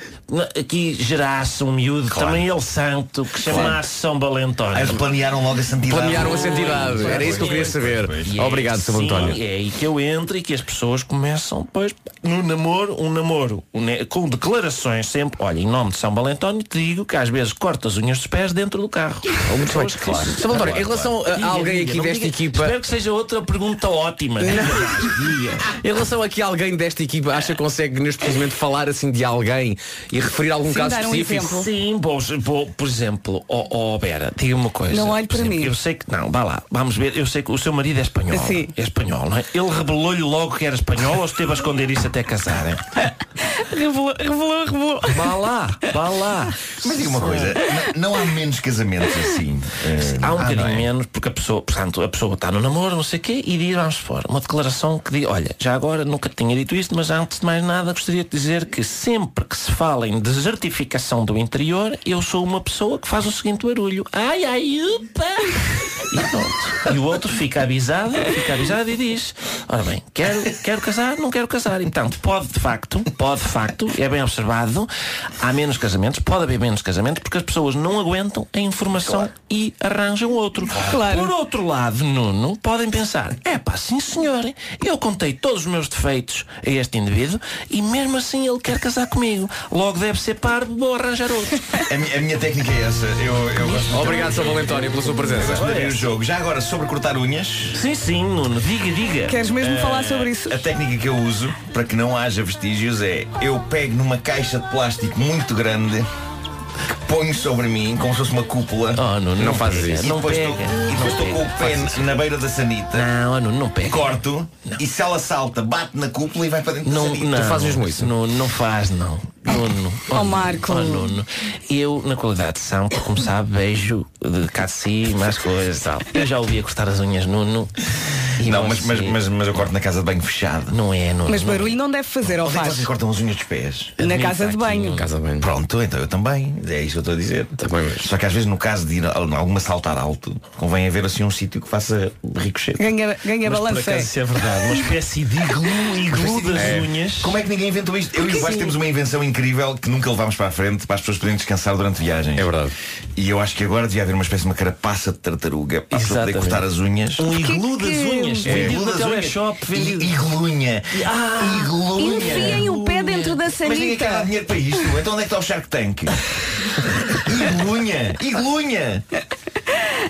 aqui gerasse um miúdo também ele santo que chamasse São Valentónio Eles planearam logo a santidade. Planearam a santidade, era isso que eu queria saber. É Obrigado, São António. É aí que eu entro e que as pessoas começam depois no namoro, um namoro um com declarações sempre, olha, em nome de São Valentónio te digo que às vezes corta as unhas dos pés dentro do carro. Muito bem. Pessoas que dizem- São António, em relação a- a alguém diga, aqui desta diga. equipa- Espero que seja outra pergunta ótima. Diga. Em relação a que alguém desta equipa acha que consegue neste precisamente falar assim de alguém e referir algum Sim, caso dar um específico? exemplo. Sim, por, por, por exemplo, ó oh, Vera, diga-me uma coisa. Não olhe Por para exemplo, mim. Eu sei que não, vá lá, vamos ver, eu sei que o seu marido é espanhol. Sim. É espanhol, não é? Ele revelou-lhe logo que era espanhol ou esteve a esconder isso até casarem? Revelou, revelou, revelou. Vá lá, vá lá. Mas diga uma coisa, n- não há menos casamentos assim. eh, Há um bocadinho não é? menos porque a pessoa, portanto, a pessoa está no namoro, não sei o quê, e diz, vamos fora, uma declaração que diz, olha, já agora nunca tinha dito isto, mas antes de mais nada gostaria de dizer que sempre que se fala em desertificação do interior, eu sou uma pessoa que faz o seguinte barulho. Ai, ai, upa! E pronto. E o outro fica avisado, fica avisado e diz, ora bem, quero, quero casar, não quero casar. Então, pode de facto, pode de facto, é bem observado, há menos casamentos, pode haver menos casamentos, porque as pessoas não aguentam a informação e arranjam outro. Claro. Por outro lado, Nuno, podem pensar, é pá, sim senhor, eu contei todos os meus defeitos a este indivíduo e mesmo assim ele quer casar comigo. Logo deve ser parvo, vou arranjar outro. A, mi- a minha técnica é essa. Eu, eu gosto muito Obrigado, São Valentónio, pela sua eu presença. gosto de abrir o jogo. Já agora, sobre cortar unhas. Sim, sim, Nuno, diga, diga. Queres mesmo eh, falar sobre isso? A técnica que eu uso para que não haja vestígios é eu pego numa caixa de plástico muito grande que ponho sobre mim como se fosse uma cúpula. Oh, Nuno, não fazes E isso. Não depois pega. estou, e depois estou com o pé na beira da sanita. Não, oh, Nuno, não pega. Corto e se ela salta, bate na cúpula e vai para dentro Não, da sanita. não, fazes mesmo isso? Não, não faz, não. Nuno. Oh, Marco. Oh, Nuno. Eu, na qualidade de santo, como sabe, beijo de cá de si, mais coisas e tal. Eu já ouvia cortar as unhas, Nuno. E Não, mas, mas, mas, mas eu corto na casa de banho fechado. Não é, Nuno. Mas não. barulho não deve fazer, ou é faz? vocês cortam as unhas dos pés? Na casa de banho. Casa bem. Pronto, então eu também. É isso que eu estou a dizer. Também, mas- Só que às vezes no caso de ir a alguma saltar alto, convém haver assim um sítio que faça ricochete. Ganha, ganha Mas por balanço. acaso isso é verdade. Uma espécie de iglu, iglu das É. unhas. Como é que ninguém inventou isto? Eu e o Vasco temos uma invenção incrível que nunca levámos para a frente para as pessoas poderem descansar durante viagens. É verdade. E eu acho que agora devia haver uma espécie de uma carapaça de tartaruga para poder cortar as unhas. Um iglu das unhas. É. Vendido Iglu na das unhas. teleshop. Vendido. Iglunha. Ah, Iglunha. Enfiem o pé dentro da Mas ninguém quer dar sanita. dinheiro para isto. Então onde é que está o Shark Tank? Iglunha. Iglunha.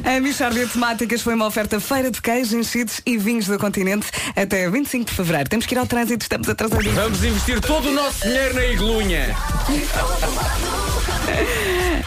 A Michardia de Temáticas foi uma oferta feira de queijo, enchidos e vinhos do continente até 25 de fevereiro. Temos que ir ao trânsito, estamos atrasados. Vamos investir todo o nosso dinheiro na iglunha.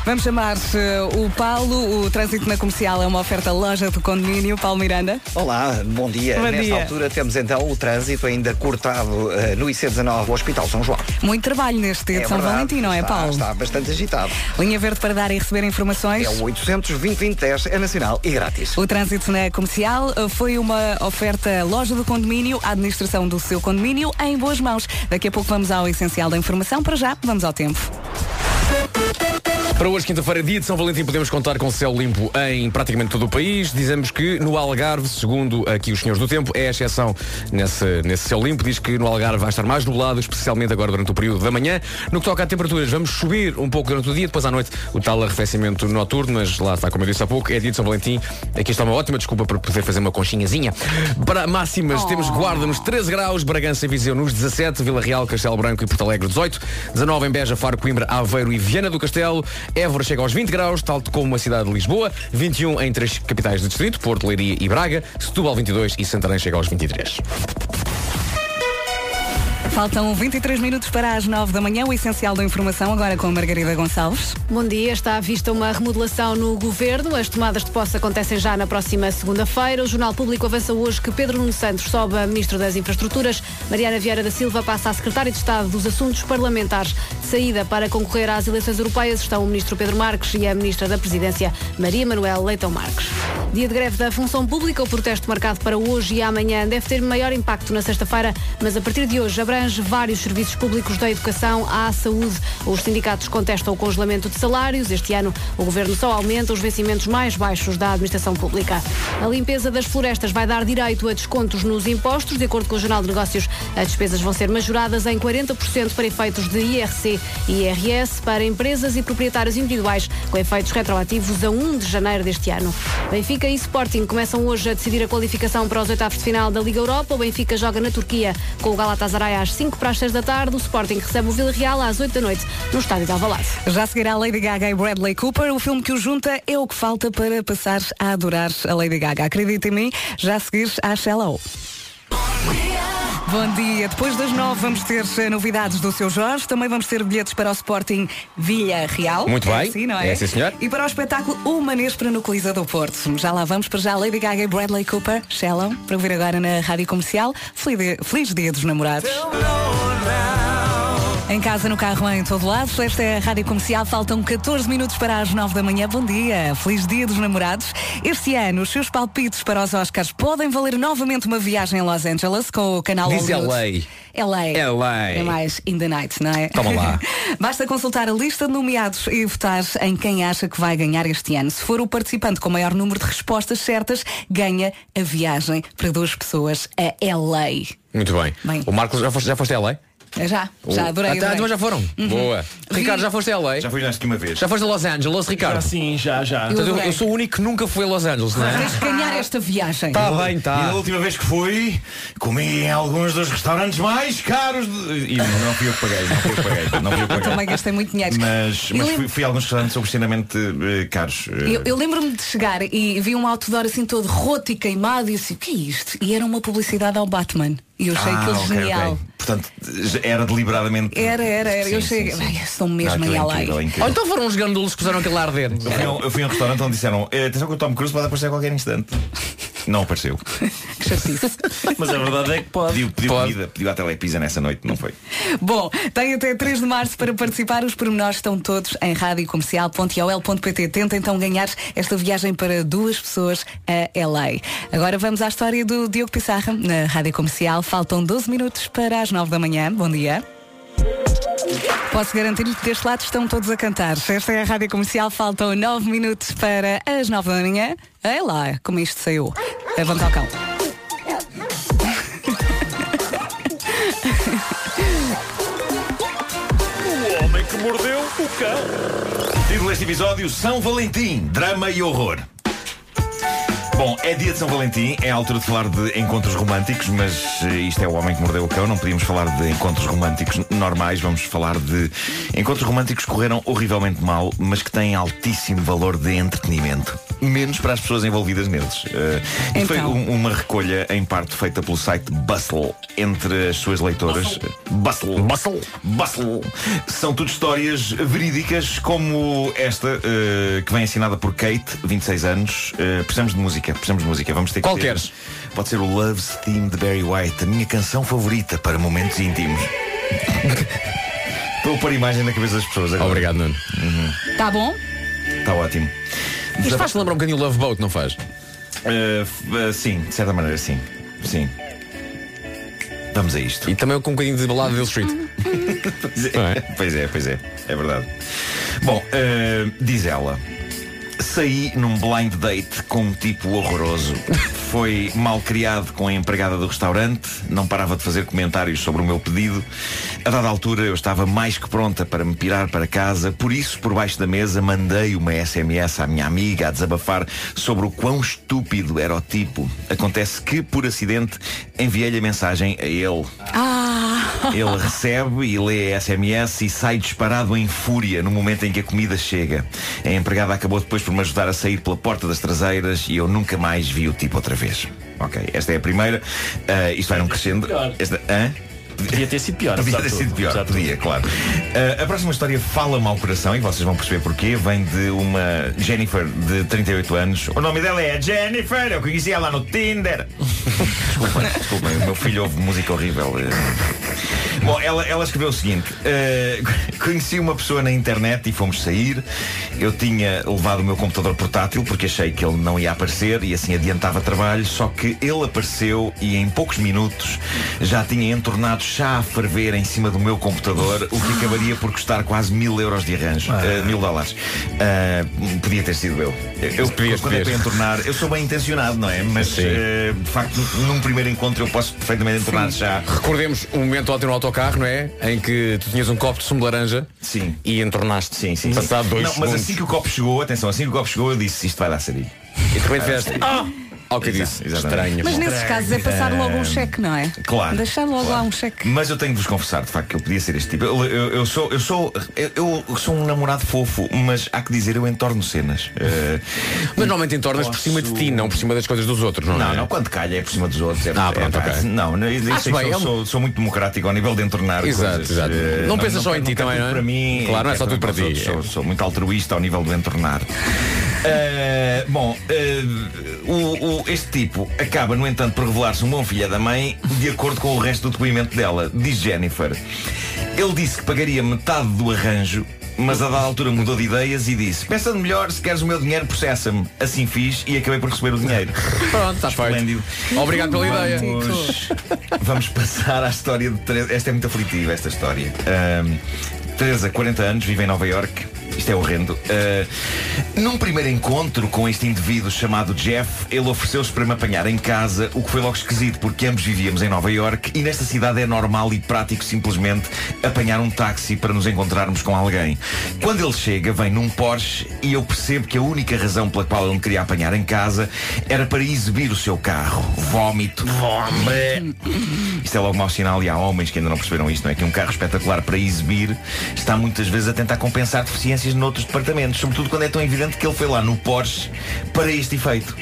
Vamos chamar eh, o Paulo. O trânsito na comercial é uma oferta loja do condomínio. Paulo Miranda. Olá, bom dia. Bom Nesta dia. altura temos então o trânsito ainda cortado eh, no IC19 do Hospital São João. Muito trabalho neste dia É de São verdade, Valentim, não é, está- Paulo? Está bastante agitado. Linha verde para dar e receber informações. É o 800 2010 é nacional e grátis. O trânsito na comercial eh, foi uma oferta loja do condomínio, a administração do seu condomínio em boas mãos. Daqui a pouco vamos ao essencial da informação. Para já, vamos ao tempo. Para hoje, quinta-feira, dia de São Valentim, podemos contar com céu limpo em praticamente todo o país. Dizemos que no Algarve, segundo aqui os senhores do tempo, é a exceção nesse, nesse céu limpo. Diz que no Algarve vai estar mais nublado, especialmente agora durante o período da manhã. No que toca a temperaturas, vamos subir um pouco durante o dia, depois à noite o tal arrefecimento noturno, mas lá está, como eu disse há pouco, é dia de São Valentim. Aqui está uma ótima desculpa para poder fazer uma conchinhazinha. Para máximas, temos Guarda nos 13 graus, Bragança e Viseu nos 17, Vila Real, Castelo Branco e Porto Alegre 18, 19 em Beja, Faro, Coimbra, Aveiro e Viana do Castelo, Évora chega aos 20 graus, tal como a cidade de Lisboa, 21 em três capitais do distrito, Porto, Leiria e Braga, Setúbal 22 e Santarém chega aos 23. Faltam 23 minutos para as 9 da manhã. O essencial da informação agora com a Margarida Gonçalves. Bom dia, está à vista uma remodelação no governo. As tomadas de posse acontecem já na próxima segunda-feira. O Jornal Público avança hoje que Pedro Nuno Santos sobe a Ministro das Infraestruturas. Mariana Vieira da Silva passa a Secretária de Estado dos Assuntos Parlamentares. Saída para concorrer às eleições europeias estão o Ministro Pedro Marques e a Ministra da Presidência, Maria Manuel Leitão Marques. Dia de greve da função pública. O protesto marcado para hoje e amanhã deve ter maior impacto na sexta-feira, mas a partir de hoje abrange vários serviços públicos da educação à saúde. Os sindicatos contestam o congelamento de salários. Este ano, o governo só aumenta os vencimentos mais baixos da administração pública. A limpeza das florestas vai dar direito a descontos nos impostos. De acordo com o Jornal de Negócios, as despesas vão ser majoradas em 40% para efeitos de IRC e IRS para empresas e proprietários individuais, com efeitos retroativos a 1 de janeiro deste ano. Benfica e Sporting começam hoje a decidir a qualificação para os oitavos de final da Liga Europa. O Benfica joga na Turquia com o Galatasaray às 5 para as 6 da tarde. O Sporting recebe o Vila Real às 8 da noite no estádio de Alvalade. Já seguirá Lady Gaga e Bradley Cooper. O filme que os junta é o que falta para passar a adorar a Lady Gaga. Acredita em mim, já a seguir à Shallow. Bom dia. Depois das nove vamos ter eh, novidades do seu Jorge. Também vamos ter bilhetes para o Sporting Vila Real. Muito É bem. assim, não é? É, sim, senhor. E para o espetáculo O para Nucleisa do Porto. Já lá vamos para já Lady Gaga e Bradley Cooper. Shallow. Para ouvir agora na Rádio Comercial. Feliz dia, feliz dia dos namorados. Em casa, no carro, em todo lado. Esta é a Rádio Comercial. Faltam 14 minutos para as 9 da manhã. Bom dia. Feliz dia dos namorados. Este ano, os seus palpites para os Oscars podem valer novamente uma viagem a Los Angeles com o canal Diz Hollywood. LA. LA. É mais in the night, não é? Toma lá. Basta consultar a lista de nomeados e votar em quem acha que vai ganhar este ano. Se for o participante com o maior número de respostas certas, ganha a viagem para duas pessoas a LA. Muito bem. Bem. O Marcos, já foste, já foste a LA? É Já, já O- adorei. Ah, tá, adorei. então já foram? Uhum. Boa. Vi- Ricardo, já foste a LA? Já fui acho que uma vez. Já foste a Los Angeles, Ricardo? Já sim, já, já. Eu, eu sou o único que nunca foi a Los Angeles, não é? Tens de ganhar esta viagem. Tá bem, E tá. na última vez que fui, comi em alguns dos restaurantes mais caros de... E não fui eu que paguei, não fui eu que paguei. Não fui eu que Eu paguei. também gastei muito dinheiro. Mas, E mas lembro- fui, fui a alguns restaurantes obscenamente eh, caros. Eu, eu lembro-me de chegar e vi um outdoor assim todo roto e queimado e disse, o que é isto? E era uma publicidade ao Batman. E eu achei ah, aquilo ok, genial. ok. Portanto, era deliberadamente. Era, era, era. eu Sim, cheguei, sim, sim. "Ai, estou mesmo em é incrível. Ou então foram os gandulos que puseram aquilo a arder. Eu fui, a, um- eu fui a um restaurante onde disseram "Eh, atenção que o Tom Cruise pode aparecer a qualquer instante. Não apareceu. Que chatice. Mas a verdade é que pode. Pediu, pediu Pode. comida, pediu a telepisa nessa noite, não foi? Bom, tem até 3 de março para participar. Os pormenores estão todos em radiocomercial.ol.pt. Tenta então ganhar esta viagem para duas pessoas a LA. Agora vamos à história do Diogo Pissarra na Rádio Comercial. Faltam 12 minutos para as 9 da manhã. Bom dia. Posso garantir-lhe que deste lado estão todos a cantar. Esta é a Rádio Comercial, faltam 9 minutos para as 9 da manhã. É lá, como isto saiu. Levanta ao cão. O homem que mordeu o cão. Título deste episódio: São Valentim, drama e horror. Bom, é dia de São Valentim, é a altura de falar de encontros românticos, mas eh, isto é o homem que mordeu o cão, não podíamos falar de encontros românticos normais. Vamos falar de encontros românticos que correram horrivelmente mal, mas que têm altíssimo valor de entretenimento. Menos para as pessoas envolvidas neles. Eh, isto Foi Então. um- uma recolha em parte feita pelo site Bustle entre as suas leitoras. Bustle. Bustle. Bustle. São tudo histórias verídicas como esta, eh, que vem assinada por Kate, 26 anos. Eh, precisamos de música. Precisamos de música. Vamos ter que Qual ter-? Pode ser o Love's Theme de Barry White, a minha canção favorita para momentos íntimos. Estou a pôr imagem na cabeça das pessoas agora. Obrigado, Nuno. Tá bom? Está ótimo. Isto faz-te lembrar um bocadinho o Love Boat, não faz? Uh, uh, sim, de certa maneira, sim. Sim. Vamos a isto. E também com um bocadinho de balada de Street. Pois é, pois é, pois é, é verdade. Bom, uh, diz ela. Saí num blind date com um tipo horroroso. Foi mal criado com a empregada do restaurante, não parava de fazer comentários sobre o meu pedido. A dada altura eu estava mais que pronta para me pirar para casa, por isso, por baixo da mesa, mandei uma SMS à minha amiga a desabafar sobre o quão estúpido era o tipo. Acontece que, por acidente, enviei-lhe a mensagem a ele. Ah! Ele recebe e lê a SMS e sai disparado em fúria no momento em que a comida chega. A empregada acabou depois por me ajudar a sair pela porta das traseiras e eu nunca mais vi o tipo outra vez. Ok, esta é a primeira. Ah, isto vai num crescendo. Esta, hã? Podia ter sido pior. Podia ter sido pior, podia, claro. Uh, a próxima história fala-me ao coração e vocês vão perceber porquê. Vem de uma Jennifer de 38 anos. O nome dela é Jennifer, eu conheci ela no Tinder. desculpem, desculpem, o meu filho ouve música horrível. Bom, ela, ela escreveu o seguinte: uh, Conheci uma pessoa na internet e fomos sair. Eu tinha levado o meu computador portátil porque achei que ele não ia aparecer e assim adiantava trabalho. Só que ele apareceu e em poucos minutos já tinha entornado chá a ferver em cima do meu computador, o que acabaria por custar quase mil euros de arranjo. Uh, mil dólares. Uh, podia ter sido eu. Eu, Podias, quando é para podias. entornar, eu sou bem intencionado, não é? Mas Sim. de facto, num primeiro encontro eu posso perfeitamente entornar chá. Recordemos o momento ontem no autocarro, não é? Em que tu tinhas um copo de sumo de laranja Sim. e entornaste. Sim, sim. Passado dois Não, mas segundos. assim que o copo chegou, atenção, assim que o copo chegou, eu disse isto vai dar sarilho. E de repente fizeste. Ao que Exato, disse. exatamente. Estranho. Mas nesses casos é passar logo um cheque, não é? Claro. Deixar logo lá um cheque. Mas eu tenho de vos confessar, de facto, que eu podia ser este tipo. Eu, eu- eu sou, eu, sou, eu, eu sou um namorado fofo, mas há que dizer, eu entorno cenas. Eh, Mas normalmente entornas por cima de ti, não por cima das coisas dos outros, não, não, é? não, quando calha é por cima dos outros. É, Ah, pronto, é, ok. Não, não, eu, sei bem, sou, é sou, sou muito democrático ao nível de entornar Exato, coisas. exato. Eh, Não pensas só em ti também, não é? Para mim, Claro, não é só tudo para ti, é. Sou, sou muito altruísta ao nível de entornar. Eh, bom, eh, o- o- este tipo acaba, no entanto, por revelar-se um bom filho da mãe, de acordo com o resto do depoimento dela. Diz Jennifer. Ele disse que pagaria metade do arranjo. Mas a dada altura mudou de ideias e disse Pensa melhor, se queres o meu dinheiro, processa-me Assim fiz e acabei por receber o dinheiro Pronto, está feito. Obrigado pela ideia. Vamos, vamos passar à história de Teresa. Esta é muito aflitiva, esta história. Ahm, Teresa, 40 anos, vive em Nova York. Isto é horrendo. Ah, num primeiro encontro com este indivíduo chamado Jeff, ele ofereceu-se para me apanhar em casa, o que foi logo esquisito, porque ambos vivíamos em Nova York e nesta cidade é normal e prático simplesmente apanhar um táxi para nos encontrarmos com alguém. Quando ele chega, vem num Porsche e eu percebo que a única razão pela qual ele me queria apanhar em casa era para exibir o seu carro. Vómito. Vómito. Isto é logo mau sinal e há homens que ainda não perceberam isto, não é? Que um carro espetacular para exibir está muitas vezes a tentar compensar deficiências noutros departamentos, sobretudo quando é tão evidente que ele foi lá no Porsche para este efeito.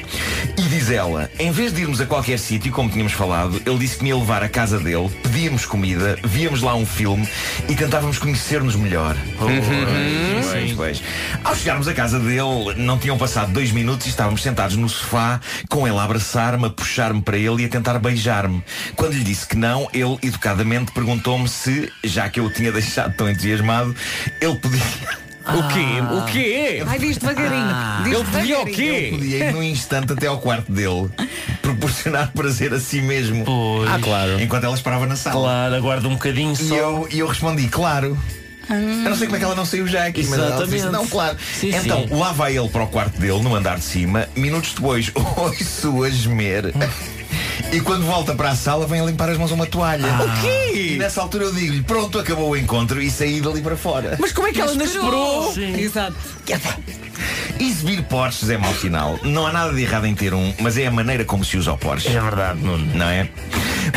E diz ela, em vez de irmos a qualquer sítio, como tínhamos falado, ele disse que me ia levar à casa dele, pedíamos comida, víamos lá um filme e tentávamos conhecer-nos melhor. Pois, pois. Ao chegarmos à casa dele, não tinham passado dois minutos e estávamos sentados no sofá, com ele a abraçar-me, a puxar-me para ele e a tentar beijar-me. Quando lhe disse que não, ele educadamente perguntou-me se, já que eu o tinha deixado tão entusiasmado, ele podia. O quê? O quê? Ai, diz devagarinho. Diz Ele pedia o devagarinho. quê? Podia ir num instante até ao quarto dele, proporcionar prazer a si mesmo. Pois. Ah, claro. Enquanto ela esperava na sala. Claro, aguarda um bocadinho E só. eu, e eu respondi, claro. Eu não sei como é que ela não saiu já aqui, mas ela Exatamente. disse, não, claro. Sim, então, sim. lá vai ele para o quarto dele, no andar de cima, minutos depois, ouço a gemer. E quando volta para a sala, vem a limpar as mãos a uma toalha. O quê? E nessa altura eu digo-lhe, pronto, acabou o encontro e saí dali para fora. Mas como é que ela não esperou? Sim. Exato. Exibir Porsches é mau sinal. Não há nada de errado em ter um, mas é a maneira como se usa o Porsche. É verdade, Nuno. Não é?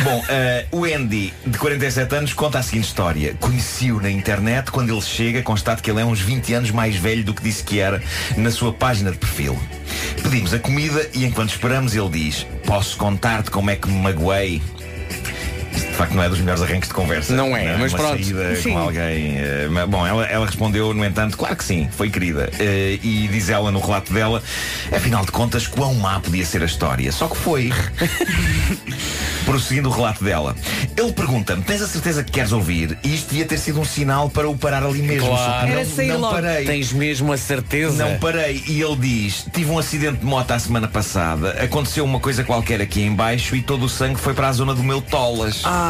Bom, eh, o Andy, de 47 anos, conta a seguinte história. Conheci-o na internet, quando ele chega, constate que ele é uns 20 anos mais velho do que disse que era na sua página de perfil. Pedimos a comida e enquanto esperamos ele diz Posso contar-te como é que me magoei? De facto não é dos melhores arranques de conversa Não é, mas uma pronto. saída Sim. com alguém mas, Bom, ela, ela respondeu no entanto Claro que sim, foi querida Eh, E diz ela no relato dela Afinal de contas, quão má podia ser a história Só que foi Prosseguindo o relato dela Ele pergunta-me, tens a certeza que queres ouvir? E isto devia ter sido um sinal para o parar ali mesmo Claro. Era não, não logo. parei Tens mesmo a certeza? não parei e ele diz Tive um acidente de moto a semana passada Aconteceu uma coisa qualquer aqui em baixo E todo o sangue foi para a zona do meu tolas Ah,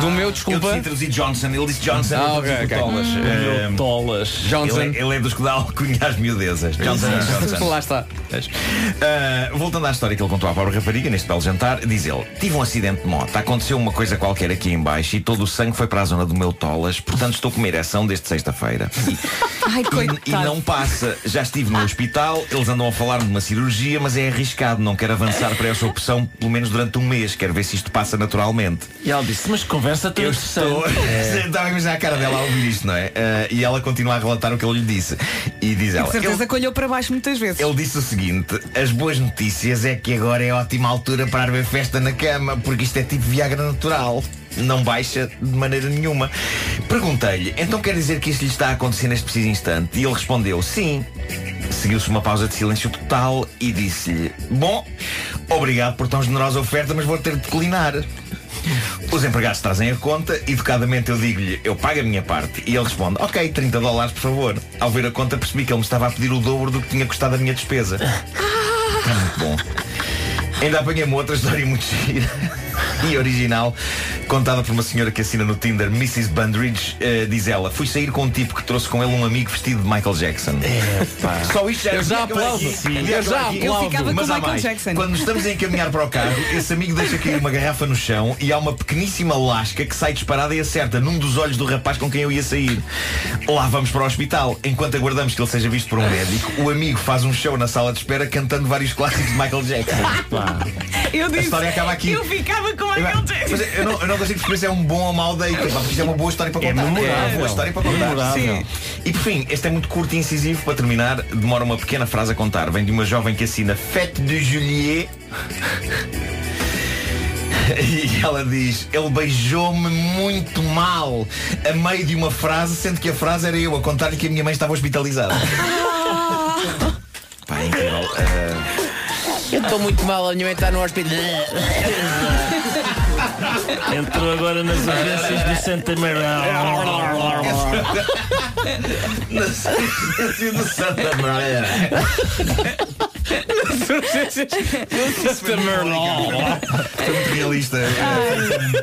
do meu, Eu desculpa. decidi traduzir Johnson Ele disse Johnson Ah, ok, traduzi ok. por tolas Eh, Tolas. Johnson. ele, é, ele é dos que dá alcunha às miudezas Johnson Johnson Lá está. Uh, voltando à história que ele contou à pobre rapariga neste belo jantar, diz ele: Tive um acidente de moto, aconteceu uma coisa qualquer aqui em baixo e todo o sangue foi para a zona do meu tolas, portanto estou com uma ereção desde sexta-feira. Ai, E, e não passa. Já estive no hospital, eles andam a falar de uma cirurgia, mas é arriscado, não quero avançar para essa opção pelo menos durante um mês, quero ver se isto passa naturalmente. E ela disse, mas conversa tão Eu interessante. estou. Estava a imaginar a cara dela a ouvir isto, não é? Uh, e ela continua a relatar o que ele lhe disse. E diz ela. De certeza "Eu- que olhou para baixo muitas vezes. ele disse o seguinte: as boas notícias é que agora é ótima altura para haver festa na cama, porque isto é tipo Viagra natural. Não baixa de maneira nenhuma. Perguntei-lhe, então quer dizer que isto lhe está a acontecer neste preciso instante? E ele respondeu, sim. Seguiu-se uma pausa de silêncio total e disse-lhe: Bom, obrigado por tão generosa oferta, mas vou ter de declinar. Os empregados trazem a conta, educadamente eu digo-lhe, eu pago a minha parte. E ele responde, ok, 30 dólares, por favor. Ao ver a conta percebi que ele me estava a pedir o dobro do que tinha custado a minha despesa. É muito bom. Ainda apanhei uma outra história muito gira e original, contada por uma senhora que assina no Tinder, Mrs. Bandridge. Eh, diz ela: Fui sair com um tipo que trouxe com ele um amigo vestido de Michael Jackson. Só isto já Eu já aplaudo. Sim. Eu já aplaudo. Eu ficava com Mas há Michael mais. Jackson. Quando estamos a encaminhar para o carro, esse amigo deixa cair uma garrafa no chão e há uma pequeníssima lasca que sai disparada e acerta num dos olhos do rapaz com quem eu ia sair. Lá vamos para o hospital. Enquanto aguardamos que ele seja visto por um médico, o amigo faz um show na sala de espera cantando vários clássicos de Michael Jackson. Eu A disse, história acaba aqui. Eu ficava com Michael mas eu não, eu não consigo perceber se é um bom ou mau date, porque isto é uma boa história para contar. memorável. uma boa história para contar. Sim. E por fim, este é muito curto e incisivo. Para terminar, demora uma pequena frase a contar. Vem de uma jovem que assina Fête de Juillet. E ela diz, ele beijou-me muito mal a meio de uma frase, sendo que a frase era eu a contar-lhe que a minha mãe estava hospitalizada. Pá, é incrível. Ah, Eu estou muito mal, a minha mãe está no hospital. Entrou agora nas urgências do Santa Maria. Nasci do Santa Maria. Santa Maria. Foi muito realista.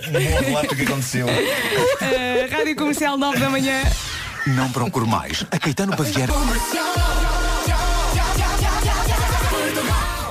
Um bom relato do que aconteceu. Uh, Rádio Comercial 9 da manhã. Não procure mais. A Caetano Baviera.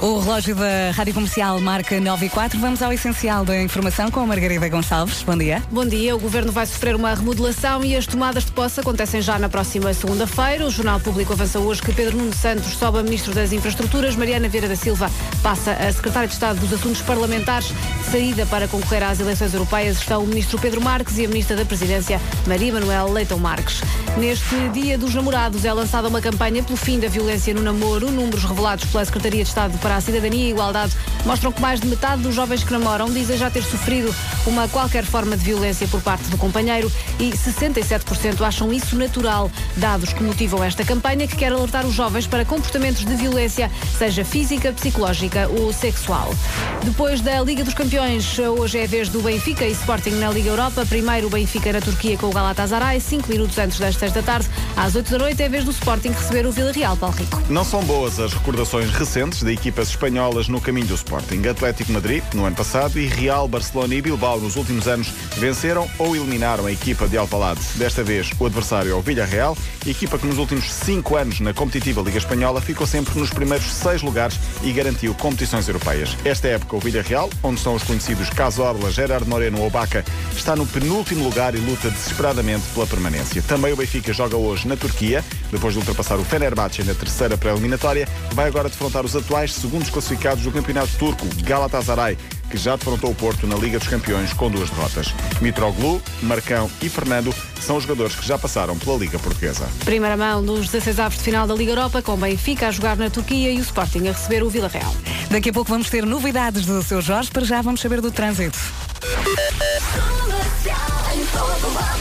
O relógio da Rádio Comercial marca 9 e 4. Vamos ao essencial da informação com a Margarida Gonçalves. Bom dia. Bom dia. O Governo vai sofrer uma remodelação e as tomadas de posse acontecem já na próxima segunda-feira. O Jornal Público avança hoje que Pedro Nuno Santos sobe a Ministro das Infraestruturas, Mariana Vieira da Silva passa a Secretária de Estado dos Assuntos Parlamentares. Saída para concorrer às eleições europeias estão o Ministro Pedro Marques e a Ministra da Presidência, Maria Manuel Leitão Marques. Neste Dia dos Namorados é lançada uma campanha pelo fim da violência no namoro. Números revelados pela Secretaria de Estado para a Cidadania e Igualdade mostram que mais de metade dos jovens que namoram dizem já ter sofrido uma qualquer forma de violência por parte do companheiro e 67% acham isso natural. Dados que motivam esta campanha que quer alertar os jovens para comportamentos de violência, seja física, psicológica ou sexual. Depois da Liga dos Campeões, hoje é a vez do Benfica e Sporting na Liga Europa. Primeiro o Benfica na Turquia com o Galatasaray, 5 minutos antes das 6 da tarde. Às 8 da noite é a vez do Sporting receber o Vila Real, Paulo Rico. Não são boas as recordações recentes da equipa equipas espanholas no caminho do Sporting. Atlético Madrid, no ano passado, e Real, Barcelona e Bilbao, nos últimos anos, venceram ou eliminaram a equipa de Alvalade. Desta vez, o adversário é o Villarreal, equipa que nos últimos cinco anos na competitiva Liga Espanhola ficou sempre nos primeiros seis lugares e garantiu competições europeias. Esta época, o Villarreal, onde estão os conhecidos Cazorla, Gerard Moreno ou Baca, está no penúltimo lugar e luta desesperadamente pela permanência. Também o Benfica joga hoje na Turquia, depois de ultrapassar o Fenerbahçe na terceira pré-eliminatória, vai agora defrontar os atuais segundos classificados do campeonato turco, Galatasaray, que já defrontou o Porto na Liga dos Campeões com duas derrotas. Mitroglou, Marcão e Fernando são os jogadores que já passaram pela Liga Portuguesa. Primeira mão nos 16 avos de final da Liga Europa, com o Benfica a jogar na Turquia e o Sporting a receber o Vila Real. Daqui a pouco vamos ter novidades do seu Jorge, para já vamos saber do trânsito.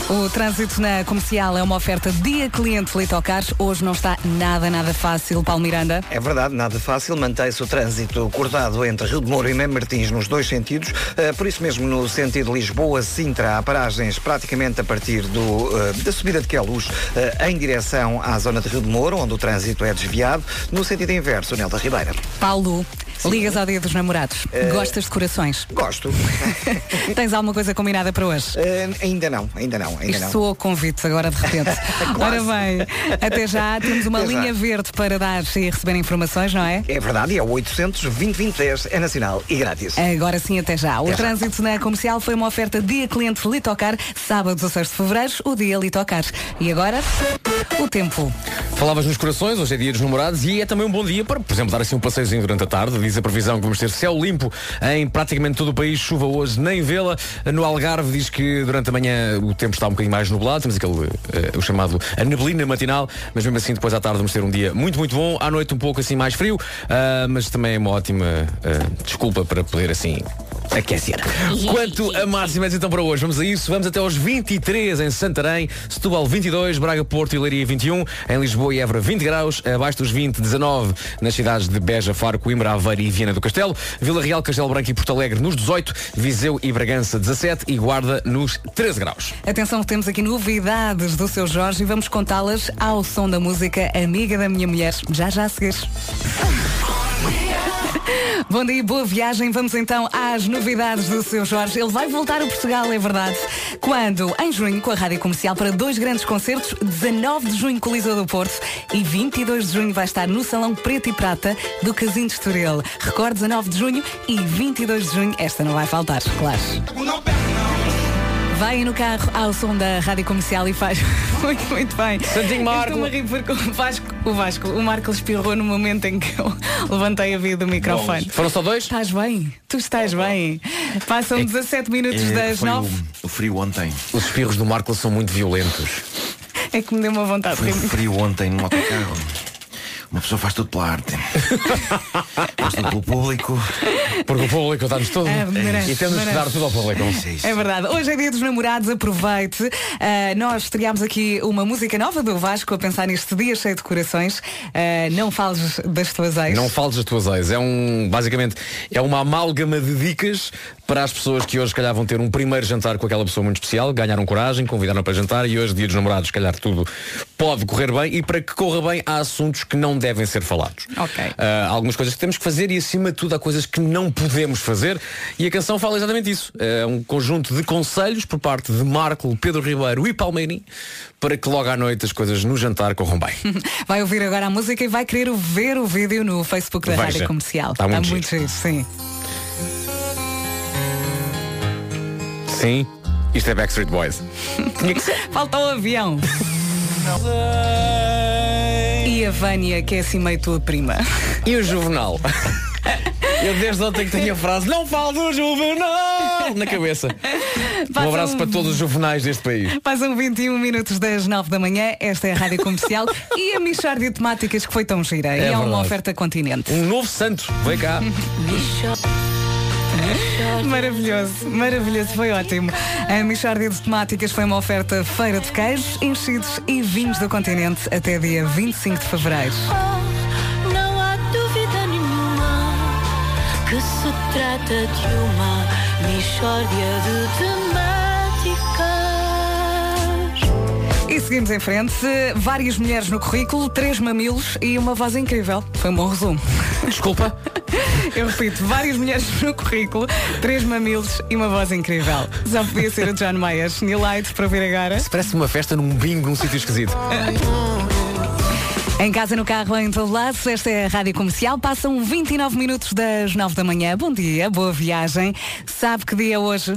O trânsito na comercial é uma oferta dia cliente Litocar. Hoje não está nada, nada fácil, Paulo Miranda. É verdade, nada fácil. Mantém-se o trânsito cortado entre Rio de Moro e Mem Martins nos dois sentidos. Uh, por isso mesmo, no sentido Lisboa-Sintra, há paragens praticamente a partir do, uh, da subida de Queluz uh, em direção à zona de Rio de Moro, onde o trânsito é desviado. No sentido inverso, Nel da Ribeira. Paulo, ligas ao dia dos namorados. Gostas de corações? Gosto. Tens alguma coisa combinada para hoje? ainda não, ainda não, ainda Isto não. soa convite agora de repente. Ora bem, até já temos uma Até já. linha verde para dar e receber informações, não é? É verdade, e é o 800 2010 é nacional e grátis. Agora sim, até já. O Até já. trânsito na comercial foi uma oferta dia cliente Litocar, sábado 16 de fevereiro, o dia Litocar. E agora, o tempo. Falavas nos corações, hoje é dia dos namorados e é também um bom dia para, por exemplo, dar assim um passeiozinho durante a tarde. Diz a previsão que vamos ter céu limpo em praticamente todo o país, chuva hoje nem vê-la. No Algarve diz que durante a manhã o tempo está um bocadinho mais nublado, temos aquele, eh, o chamado a neblina matinal, mas mesmo assim depois à tarde vamos ter um dia muito, muito bom. À noite um pouco assim mais frio, ah, mas também é uma ótima ah, desculpa para poder assim aquecer. Quanto a máximas então para hoje, vamos a isso. Vamos até aos 23 em Santarém, Setúbal 22, Braga, Porto e Leiria 21, em Lisboa e Évora 20 graus, abaixo dos 20, 19 nas cidades de Beja, Faro, Coimbra, Aveiro e Viana do Castelo, Vila Real, Castelo Branco e Porto Alegre nos 18, Viseu e Bragança 17 e Guarda nos 13 graus. Atenção temos aqui novidades do seu Jorge e vamos contá-las ao som da música Amiga da Minha Mulher. Já já a seguir. Bom dia, boa viagem. Vamos então às novidades do seu Jorge. Ele vai voltar a Portugal, é verdade. Quando? Em junho, com a Rádio Comercial, para dois grandes concertos. 19 de junho, Lisboa do Porto. E 22 de junho vai estar no Salão Preto e Prata do Casino de Estoril. Recorde 19 de junho e 22 de junho. Esta não vai faltar, claro. Vai no carro ao som da rádio comercial e faz muito, muito bem. Santinho Marco. Eu Estou-me a rir porque o Vasco, o Vasco, o Marco espirrou no momento em que eu levantei a vida do microfone. Foram só dois? Estás bem? Tu estás bem? Passam 17 minutos É, das foi 9. o, o frio ontem. Os espirros do Marco são muito violentos. É que me deu uma vontade de Foi frio ontem no autocarro. Uma pessoa faz tudo pela arte. faz tudo pelo público. Porque o público dá-nos tudo. É, merece, e temos que merece. dar tudo ao público. É verdade. Hoje é dia dos namorados, aproveite. Ah, nós estreámos aqui uma música nova do Vasco a pensar neste dia cheio de corações. Ah, não fales das tuas ex. Não fales das tuas ex. É um, basicamente, é uma amálgama de dicas para as pessoas que hoje, se calhar, vão ter um primeiro jantar com aquela pessoa muito especial, ganharam coragem, convidaram para jantar e hoje, dia dos namorados, se calhar tudo pode correr bem e para que corra bem há assuntos que não devem ser falados. Ok. Há algumas coisas que temos que fazer e, acima de tudo, há coisas que não podemos fazer e a canção fala exatamente isso. É um conjunto de conselhos por parte de Marco, Pedro Ribeiro e Palmeirim para que logo à noite as coisas no jantar corram bem. Vai ouvir agora a música e vai querer ver o vídeo no Facebook da Veja. Rádio Comercial. Está muito muito giro, sim. Sim, isto é Backstreet Boys. Falta o avião. E a Vânia, que é assim meio tua prima. E o Juvenal? Eu desde ontem que tenho a frase Não falo do Juvenal na cabeça. Um Passa abraço um- para todos os juvenais deste país. Passam 21 minutos das 9 da manhã, esta é a Rádio Comercial e a Michórdia de Temáticas que foi tão gira. É e é uma oferta continente. Um novo santo, vem cá. Maravilhoso, maravilhoso, foi ótimo. A Michórdia de Temáticas foi uma oferta feira de queijos, enchidos e vinhos do continente até dia 25 de fevereiro. Não há dúvida nenhuma que se trata de uma mistória de seguimos em frente. Várias mulheres no currículo, três mamilos e uma voz incrível. Foi um bom resumo. Desculpa. Eu repito, várias mulheres no currículo, três mamilos e uma voz incrível. Só podia ser o John Mayers. New Light para ouvir agora. Isso parece uma festa num bingo num sítio esquisito. Em casa, no carro, em todo lado, esta é a Rádio Comercial. Passam 29 minutos das 9 da manhã. Bom dia, boa viagem. Sabe que dia é hoje?